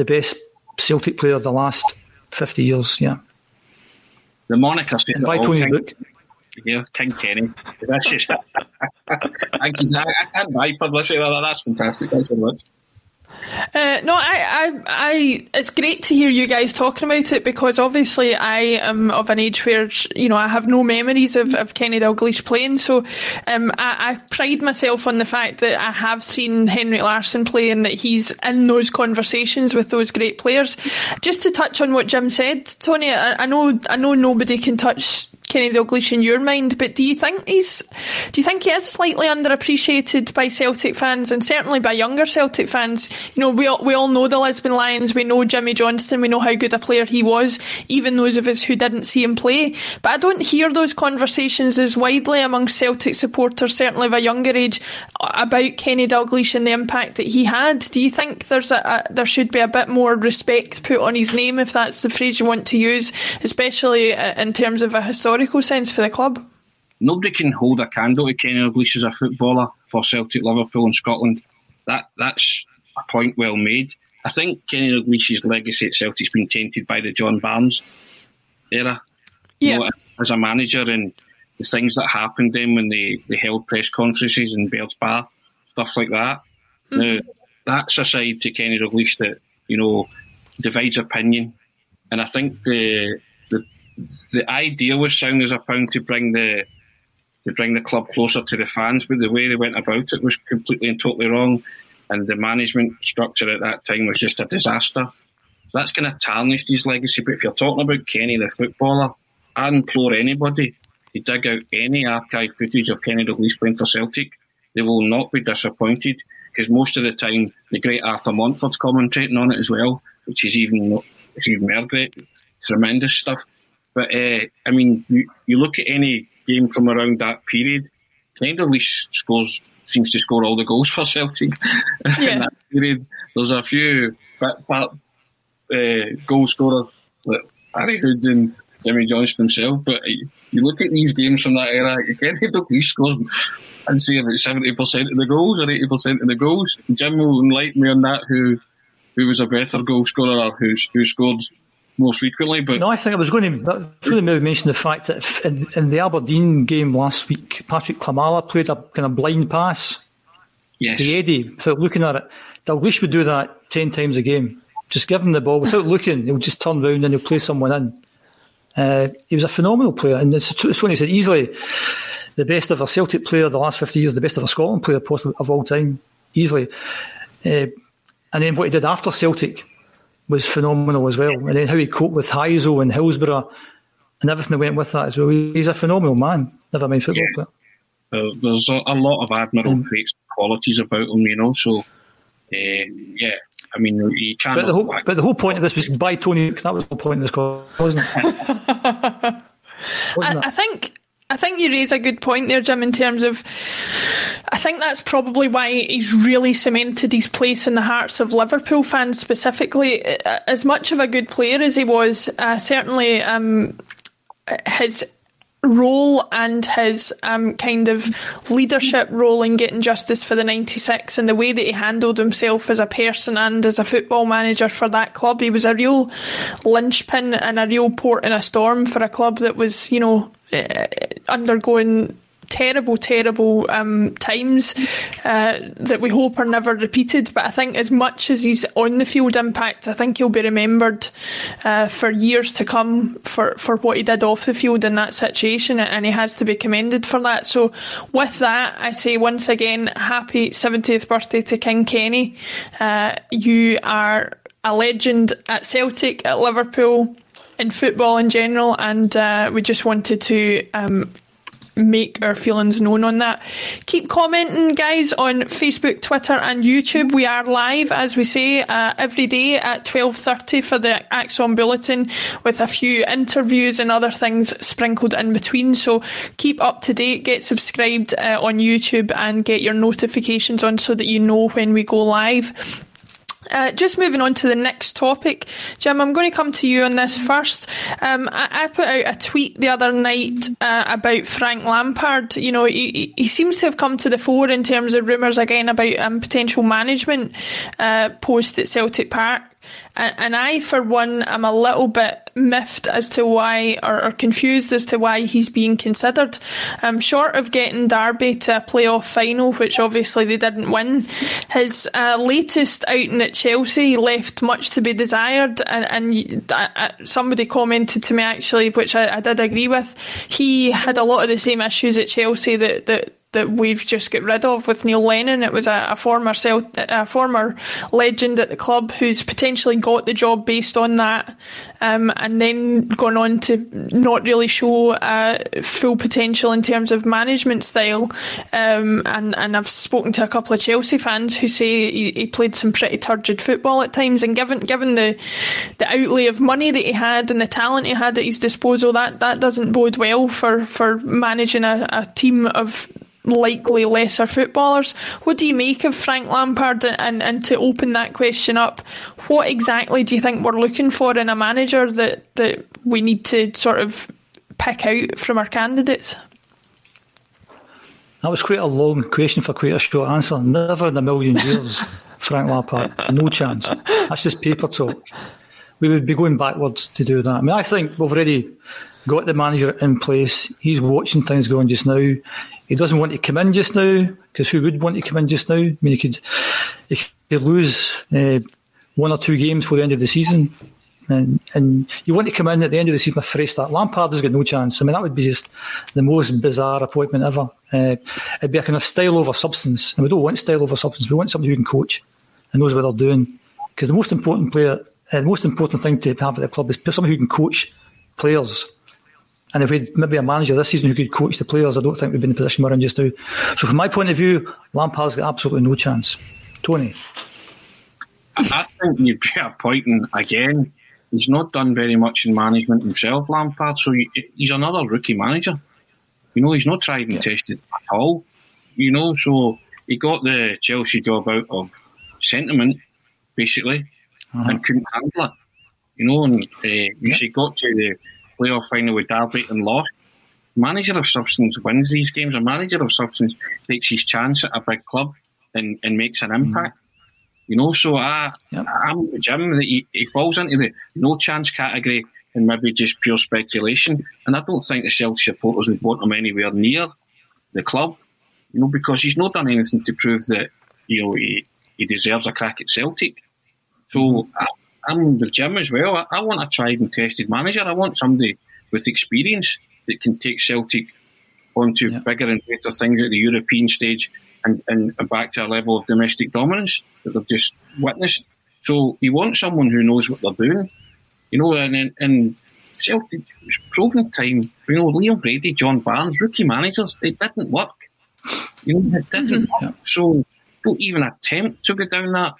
the best Celtic player of the last 50 years, yeah. The moniker says and by Tony's King, book. Yeah, King Kenny. That's just, I, I, can't buy publicity. That's fantastic. Thanks so much. Uh, no, I, I, I, it's great to hear you guys talking about it because obviously I am of an age where you know I have no memories of, of Kenny Dalglish playing, so um, I, I, pride myself on the fact that I have seen Henrik Larsson play and that he's in those conversations with those great players. Just to touch on what Jim said, Tony, I, I know, I know nobody can touch Kenny Dalglish in your mind, but do you think he's do you think he is slightly underappreciated by Celtic fans and certainly by younger Celtic fans? You know, we all, we all know the Lisbon Lions, we know Jimmy Johnstone, we know how good a player he was, even those of us who didn't see him play. But I don't hear those conversations as widely among Celtic supporters, certainly of a younger age, about Kenny Dalglish and the impact that he had. Do you think there's a, a there should be a bit more respect put on his name, if that's the phrase you want to use, especially uh, in terms of a historic historical sense for the club? Nobody can hold a candle to Kenny Dalglish as a footballer for Celtic, Liverpool, and Scotland. That that's a point well made. I think Kenny Dalglish's legacy at Celtic's been tainted by the John Barnes era. Yeah. You know, as a manager and the things that happened then when they, they held press conferences in Baird's Bar, stuff like that. Mm-hmm. Now, that's a side to Kenny Dalglish that, you know, divides opinion. And I think the the idea was sound as a pound to bring the to bring the club closer to the fans, but the way they went about it was completely and totally wrong. And the management structure at that time was just a disaster. So that's going to tarnish his legacy. But if you're talking about Kenny the footballer, I implore anybody to dig out any archive footage of Kenny Dalglish playing for Celtic. They will not be disappointed because most of the time the great Arthur Montford's commentating on it as well, which is even it's even more great, tremendous stuff. But uh, I mean, you, you look at any game from around that period, kind of least scores seems to score all the goals for Celtic yeah. in that period. There's a few but uh, goal scorers like Harry Hood and Jimmy Johnstone himself, but you look at these games from that era, you can't he scores and say about seventy percent of the goals or eighty percent of the goals. Jim will enlighten me on that. Who who was a better goal scorer or who who scored more frequently. But no, I think I was going to, I was going to mention the fact that in, in, the Aberdeen game last week, Patrick Klimala played a kind of blind pass yes. to Eddie without looking at it. Dalglish would do that ten times a game. Just give him the ball without looking. He'll just turn round and he'll play someone in. Uh, he was a phenomenal player, and it's, it's when he said easily the best of a Celtic player the last fifty years, the best of a Scotland player possibly of all time, easily. Uh, and then what he did after Celtic was phenomenal as well. And then how he coped with Heysel and Hillsborough and everything that went with that as well. He's a phenomenal man, never mind football yeah. player. Uh, there's a, a, lot of admirable um, traits, qualities about him, you know. So, uh, yeah, I mean, you can't. But the whole, but the whole point of this was by Tony. That was the whole point of this call, wasn't it? wasn't I, I think I think you raise a good point there, Jim, in terms of. I think that's probably why he's really cemented his place in the hearts of Liverpool fans specifically. As much of a good player as he was, uh, certainly um, his role and his um, kind of leadership role in getting justice for the 96 and the way that he handled himself as a person and as a football manager for that club. He was a real linchpin and a real port in a storm for a club that was, you know, uh, undergoing terrible, terrible um, times uh, that we hope are never repeated. But I think as much as he's on the field impact, I think he'll be remembered uh, for years to come for, for what he did off the field in that situation, and he has to be commended for that. So, with that, I say once again, happy 70th birthday to King Kenny. Uh, you are a legend at Celtic, at Liverpool, in football in general, and uh, we just wanted to um, make our feelings known on that. Keep commenting, guys, on Facebook, Twitter, and YouTube. We are live, as we say, uh, every day at twelve thirty for the ACSOM Bulletin, with a few interviews and other things sprinkled in between. So keep up to date, get subscribed uh, on YouTube, and get your notifications on so that you know when we go live. Uh, just moving on to the next topic, Jim, I'm going to come to you on this first. Um, I, I, put out a tweet the other night uh, about Frank Lampard. You know, he, he, seems to have come to the fore in terms of rumours again about um, potential management uh, post at Celtic Park. And, and I, for one, am a little bit miffed as to why, or, or confused as to why he's being considered. Um, short of getting Derby to a playoff final, which obviously they didn't win, his uh, latest outing at Chelsea left much to be desired. And, and uh, somebody commented to me actually, which I, I did agree with. He had a lot of the same issues at Chelsea that that that we've just got rid of with Neil Lennon. It was a, a former a former legend at the club who's potentially got the job based on that, um, and then gone on to not really show uh, full potential in terms of management style. Um, and and I've spoken to a couple of Chelsea fans who say he, he, played some pretty turgid football at times. And given given the the outlay of money that he had and the talent he had at his disposal, that that doesn't bode well for for managing a, a team of likely lesser footballers. What do you make of Frank Lampard? And, and to open that question up, what exactly do you think we're looking for in a manager that, that we need to sort of pick out from our candidates? That was quite a long question for quite a short answer. Never in a million years, Frank Lampard. No chance. That's just paper talk. We would be going backwards to do that. I mean, I think we've already got the manager in place. He's watching things going just now. He doesn't want to come in just now because who would want to come in just now? I mean, he could, he could lose uh, one or two games for the end of the season. And, and you want to come in at the end of the season with a fresh start. Lampard has got no chance. I mean, that would be just the most bizarre appointment ever. Uh, it'd be a kind of style over substance. And we don't want style over substance. We want somebody who can coach and knows what they're doing. Because the most important player, uh, the most important thing to have at the club is somebody who can coach players and if we'd maybe a manager this season who could coach the players, I don't think we'd be in the position we're in just now. So from my point of view, Lampard's got absolutely no chance. Tony. I think you'd be appointing again. He's not done very much in management himself, Lampard. So he's another rookie manager. You know, he's not tried and yeah. tested at all. You know, so he got the Chelsea job out of sentiment, basically, uh-huh. and couldn't handle it. You know, and uh, yeah. she got to the playoff final with Derby and lost. Manager of substance wins these games. A manager of substance takes his chance at a big club and, and makes an impact. Mm. You know, so I, yep. I'm with Jim that he, he falls into the no chance category and maybe just pure speculation. And I don't think the Celtic supporters would want him anywhere near the club, you know, because he's not done anything to prove that, you know, he, he deserves a crack at Celtic. So. I, I'm the Jim as well. I, I, want a tried and tested manager. I want somebody with experience that can take Celtic onto yeah. bigger and better things at the European stage and, and back to a level of domestic dominance that they've just witnessed. So you want someone who knows what they're doing, you know, and, and Celtic proven time, you know, Liam Brady, John Barnes, rookie managers, they didn't work. You know, it didn't mm-hmm. work. So don't even attempt to go down that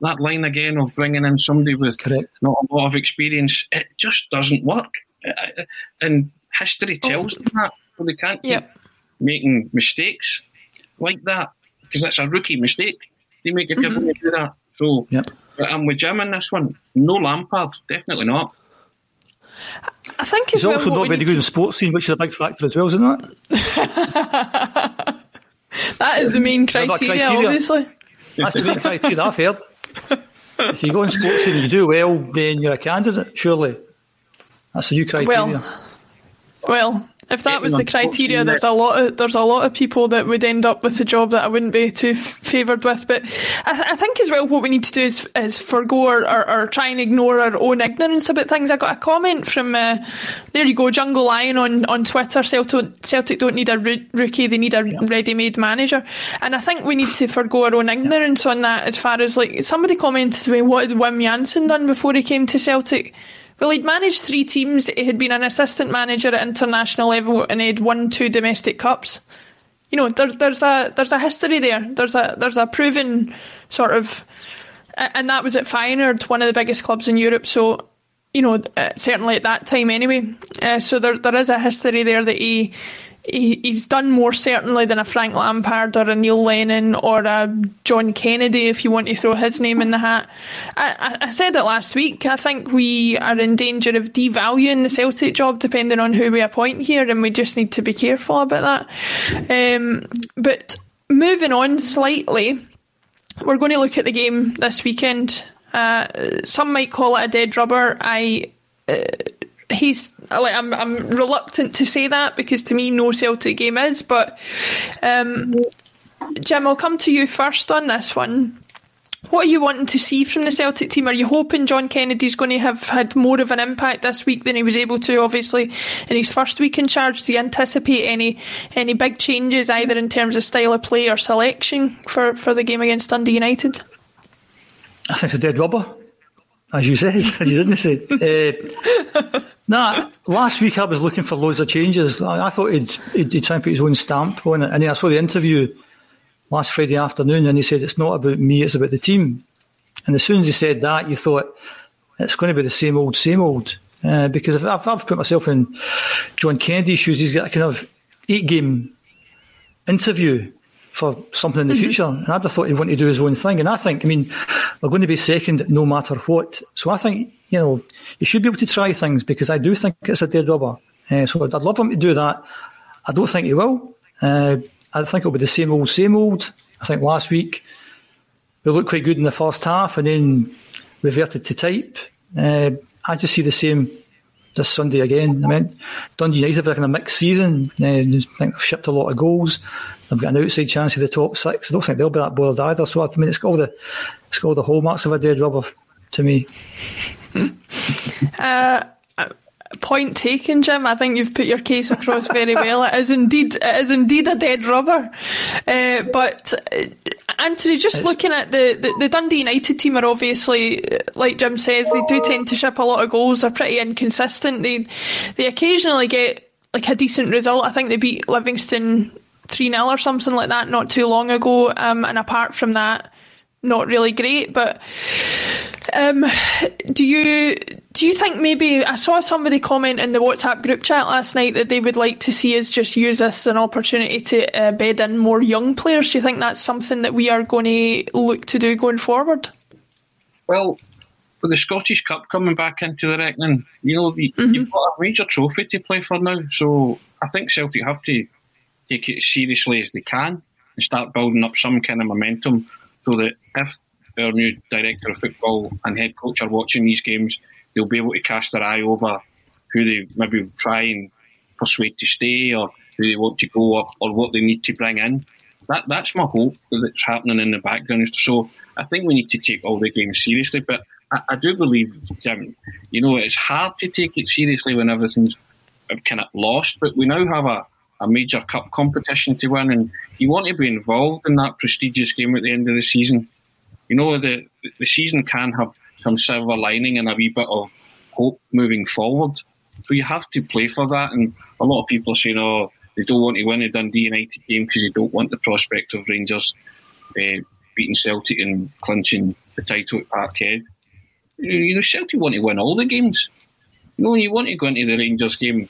that line again of bringing in somebody with Correct. not a lot of experience, it just doesn't work. Uh, uh, and history oh. tells them that. So they can't keep making mistakes like that because that's a rookie mistake. They make it mm-hmm. do that. So yep. I'm with Jim in this one. No Lampard, definitely not. I think he's well, also not very good in the sports scene, which is a big factor as well, isn't it? that is the main criteria, criteria, obviously. That's the main criteria I've heard if you go in sports and you do well, then you're a candidate, surely. That's the new criteria. Well, well If that was the criteria, there's a lot of there's a lot of people that would end up with the job that I wouldn't be too f- favoured with. But I, I, think as well, what we need to do is is forego or, or, or, try and ignore our own ignorance about things. I got a comment from uh, there you go, Jungle Lion on on Twitter. Celtic, Celtic don't need a rookie; they need a ready-made manager. And I think we need to forego our own ignorance on that. As far as like somebody commented to me, what had Wim Jansen done before he came to Celtic? Well, he'd managed three teams. He had been an assistant manager at international level, and he'd won two domestic cups. You know, there, there's a there's a history there. There's a there's a proven sort of, and that was at Feyenoord, one of the biggest clubs in Europe. So, you know, uh, certainly at that time anyway. Uh, so there there is a history there that he he, he's done more certainly than a Frank Lampard or a Neil Lennon or a John Kennedy, if you want to throw his name in the hat. I, I said it last week. I think we are in danger of devaluing the Celtic job depending on who we appoint here, and we just need to be careful about that. Um, but moving on slightly, we're going to look at the game this weekend. Uh, some might call it a dead rubber. I. Uh, he's like I'm I'm reluctant to say that because to me no Celtic game is, but um, Jim, I'll come to you first on this one. What are you wanting to see from the Celtic team? Are you hoping John Kennedy's going to have had more of an impact this week than he was able to, obviously, in his first week in charge? Do you anticipate any any big changes either in terms of style of play or selection for, for the game against Dundee United? I think it's a dead rubber as you said, as you didn't say. Uh, nah, last week I was looking for loads of changes. I, I thought he'd, he'd, he'd, try and put his own stamp on it. And I saw the interview last Friday afternoon and he said, it's not about me, it's about the team. And as soon as he said that, you thought, it's going to be the same old, same old. Uh, because if I've, I've put myself in John Kennedy's shoes, he's got a kind of eight game interview for something in the mm-hmm. future. And I'd have thought he'd want to do his own thing. And I think, I mean, we're going to be second no matter what. So I think, you know, he should be able to try things because I do think it's a dead rubber. Uh, so I'd love him to do that. I don't think he will. Uh, I think it'll be the same old, same old. I think last week we looked quite good in the first half and then reverted to type. Uh, I just see the same this Sunday again. I mean, Dundee United have a mixed season. I think they've shipped a lot of goals. They've got an outside chance of the top six. I don't think they'll be that bothered either. So I mean, it's got all the it's got all the hallmarks of a dead rubber to me. uh, point taken, Jim. I think you've put your case across very well. It is indeed, it is indeed a dead rubber. Uh, but uh, Anthony, just looking at the, the, the Dundee United team are obviously, like Jim says, they do tend to ship a lot of goals. They're pretty inconsistent. They they occasionally get like a decent result. I think they beat Livingston 3 0 or something like that not too long ago. Um, and apart from that, not really great. But um, do you do you think maybe I saw somebody comment in the WhatsApp group chat last night that they would like to see us just use this as an opportunity to uh, bed in more young players? Do you think that's something that we are going to look to do going forward? Well, with the Scottish Cup coming back into the reckoning, you know, mm-hmm. you've got a major trophy to play for now. So I think Celtic have to take it as seriously as they can and start building up some kind of momentum so that if our new director of football and head coach are watching these games, they'll be able to cast their eye over who they maybe try and persuade to stay or who they want to go or, or what they need to bring in. That that's my hope that's happening in the background. So I think we need to take all the games seriously. But I, I do believe, Jim, you know, it's hard to take it seriously when everything's kind of lost. But we now have a a major cup competition to win, and you want to be involved in that prestigious game at the end of the season. You know, the the season can have some silver lining and a wee bit of hope moving forward. So you have to play for that. And a lot of people are saying, oh, they don't want to win a Dundee United game because they don't want the prospect of Rangers uh, beating Celtic and clinching the title at Parkhead. You know, Celtic want to win all the games. You know, you want to go into the Rangers game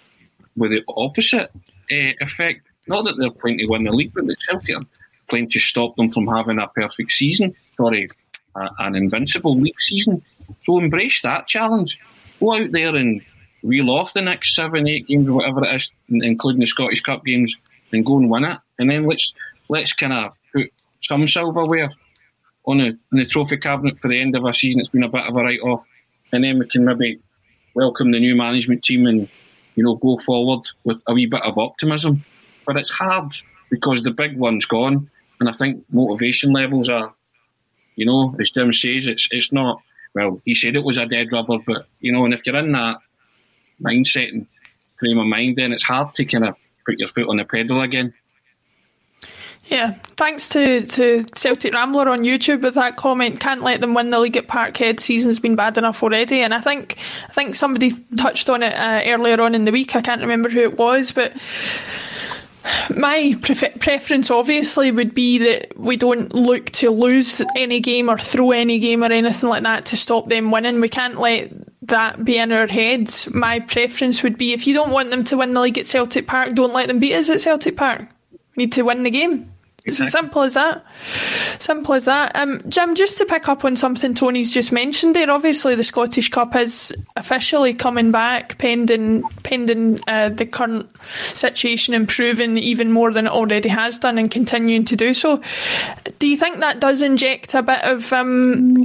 with the opposite uh, effect. Not that they're playing to win the league, but the Celtic are playing to stop them from having a perfect season. Sorry, an invincible league season. So embrace that challenge. Go out there and reel off the next seven, eight games, or whatever it is, including the Scottish Cup games, and go and win it. And then let's let's kind of put some silverware on the, on the trophy cabinet for the end of our season. It's been a bit of a write off, and then we can maybe welcome the new management team and you know, go forward with a wee bit of optimism. But it's hard because the big one's gone, and I think motivation levels are, you know, as Jim says, it's it's not. Well, he said it was a dead rubber, but you know, and if you're in that mindset and frame of mind, then it's hard to kind of put your foot on the pedal again. Yeah, thanks to, to Celtic Rambler on YouTube with that comment. Can't let them win the league at Parkhead. Season's been bad enough already, and I think I think somebody touched on it uh, earlier on in the week. I can't remember who it was, but my preference obviously would be that we don't look to lose any game or throw any game or anything like that to stop them winning. We can't let that be in our heads. My preference would be if you don't want them to win the league at Celtic Park, don't let them beat us at Celtic Park. We need to win the game. As simple as that. Simple as that. Um, Jim, just to pick up on something Tony's just mentioned there, obviously the Scottish Cup is officially coming back, pending pending uh, the current situation improving even more than it already has done and continuing to do so. Do you think that does inject a bit of um,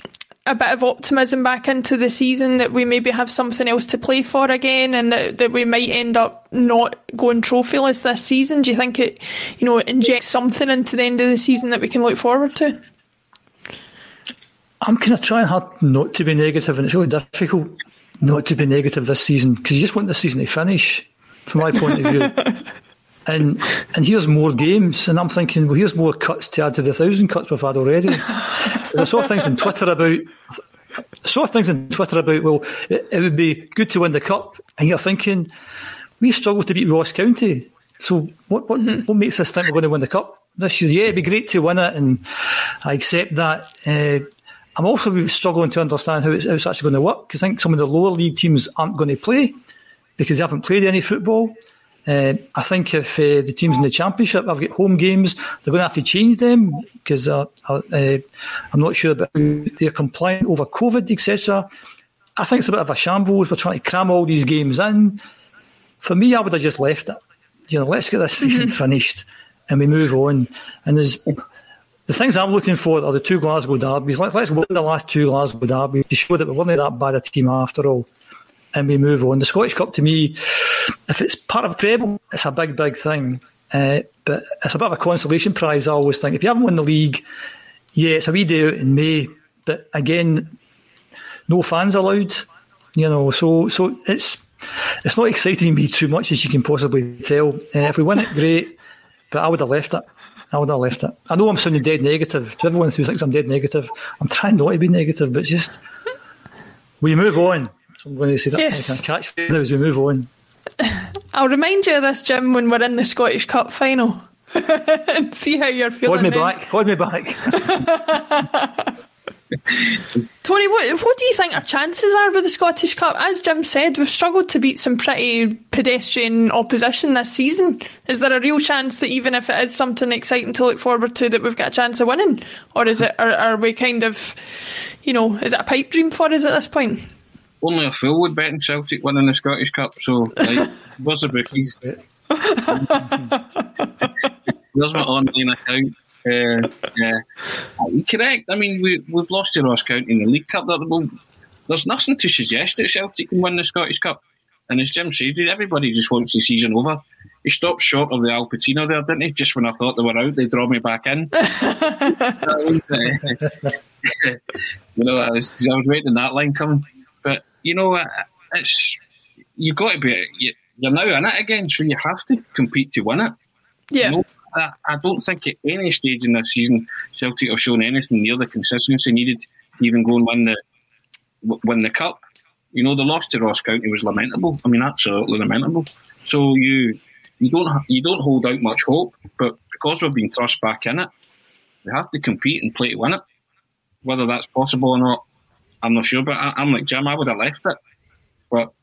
a bit of optimism back into the season that we maybe have something else to play for again and that, that we might end up not going trophyless this season? Do you think it, you know, injects something into the end of the season that we can look forward to? I'm kind of trying hard not to be negative, and it's really difficult not to be negative this season because you just want the season to finish, from my point of view. and and here's more games, and I'm thinking, well, here's more cuts to add to the thousand cuts we've had already. I saw things on Twitter about. I saw things on Twitter about. Well, it, it, would be good to win the cup, and you're thinking we struggled to beat Ross County. So what what, mm-hmm. what makes us think we're going to win the cup this year? Yeah, it'd be great to win it, and I accept that. Uh, I'm also struggling to understand how it's, how it's actually going to work because I think some of the lower league teams aren't going to play because they haven't played any football. Uh, I think if uh, the teams in the championship have got home games, they're going to have to change them because uh, uh, I'm not sure about they're compliant over COVID, etc. I think it's a bit of a shambles. We're trying to cram all these games in. For me, I would have just left it. You know, let's get this season finished and we move on. And there's the things I'm looking for are the two Glasgow derbies. Let, us win the last two Glasgow derbies to show that we weren't that bad a team after all and we move on. The Scottish Cup to me, if it's part of treble, it's a big, big thing. Uh, but it's a bit of a consolation prize, I always think. If you haven't won the league, yeah, it's a wee day out in May. But again, no fans allowed. You know, so so it's it's not exciting me too much as you can possibly tell. Uh, if we win it, great. But I would have left it. I would have left it. I know I'm sounding dead negative. To everyone who thinks I'm dead negative, I'm trying not to be negative, but just we move on. So I'm going to say that yes. I can catch now as we move on. I'll remind you of this, Jim, when we're in the Scottish Cup final. and see how you're feeling. Hold me then. back. Hold me back. Tony, what, what do you think our chances are with the Scottish Cup? As Jim said, we've struggled to beat some pretty pedestrian opposition this season. Is there a real chance that even if it is something exciting to look forward to, that we've got a chance of winning, or is it? Are, are we kind of, you know, is it a pipe dream for us at this point? Only a fool would bet on Celtic winning the Scottish Cup. So, like, where's the bookies? Where's my online account? Uh, yeah, correct. I mean, we, we've lost to Ross County in the League Cup at the moment. There's nothing to suggest that Celtic can win the Scottish Cup. And as Jim said, everybody just wants the season over. He stopped short of the Al Pacino there, didn't he? Just when I thought they were out, they draw me back in. you know, I was, I was waiting that line coming you know, uh, it's you've got to be you're now in it again, so you have to compete to win it. Yeah. You know, I, I, don't think at any stage in this season Celtic have shown anything near the consistency needed to even go and win the win the cup. You know, the loss to Ross County was lamentable. I mean, absolutely lamentable. So you you don't you don't hold out much hope, but because we've been thrust back in it, we have to compete and play to win it. Whether that's possible or not, I'm not sure, but I, am like Jim. I would have left it, but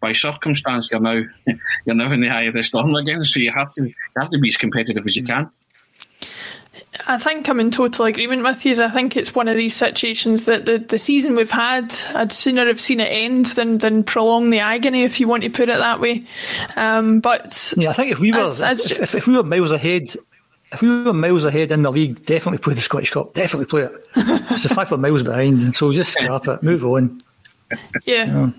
by circumstance, you're now you're now in the eye of the storm again. So you have to you have to be as competitive as you can. I think I'm in total agreement with you. I think it's one of these situations that the, the season we've had, I'd sooner have seen it end than, than prolong the agony, if you want to put it that way. Um, but yeah, I think if we were as, as if, if, we were miles ahead if we were miles ahead in the league, definitely play the Scottish Cup. Definitely play it. it's the fact we're miles behind, so just scrap it, move on. Yeah.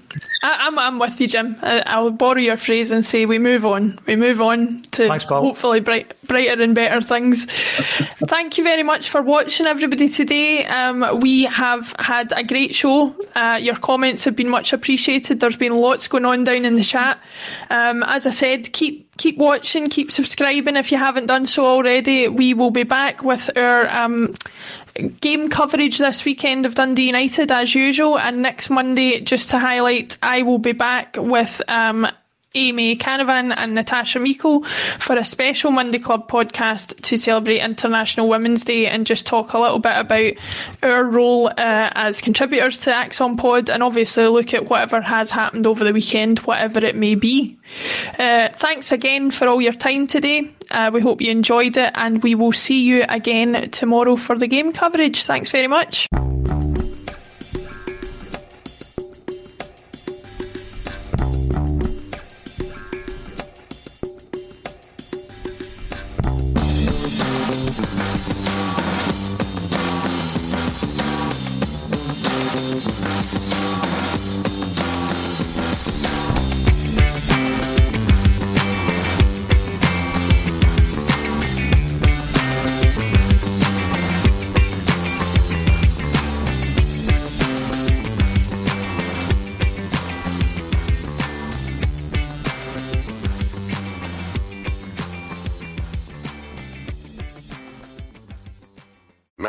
I, am I'm, I'm with you, Jim. I, will borrow your phrase and say we move on. We move on to Thanks, hopefully bright, brighter and better things. Thank you very much for watching, everybody, today. Um, we have had a great show. Uh, your comments have been much appreciated. There's been lots going on down in the chat. Um, as I said, keep keep watching, keep subscribing if you haven't done so already. We will be back with our um, game coverage this weekend of Dundee United as usual, and next Monday, just to highlight, I will be back with um, Amy Canavan and Natasha Meikle for a special Monday Club podcast to celebrate International Women's Day and just talk a little bit about our role uh, as contributors to ACSOM Pod and obviously look at whatever has happened over the weekend, whatever it may be. Uh, thanks again for all your time today. Uh, we hope you enjoyed it and we will see you again tomorrow for the game coverage. Thanks very much.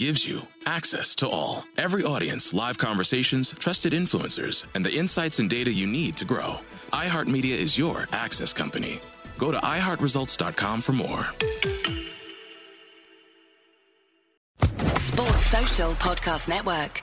gives you access to all. Every audience, live conversations, trusted influencers, and the insights and data you need to grow. iHeartMedia is your access company. Go to iHeartResults.com for more. Sports Social Podcast Network.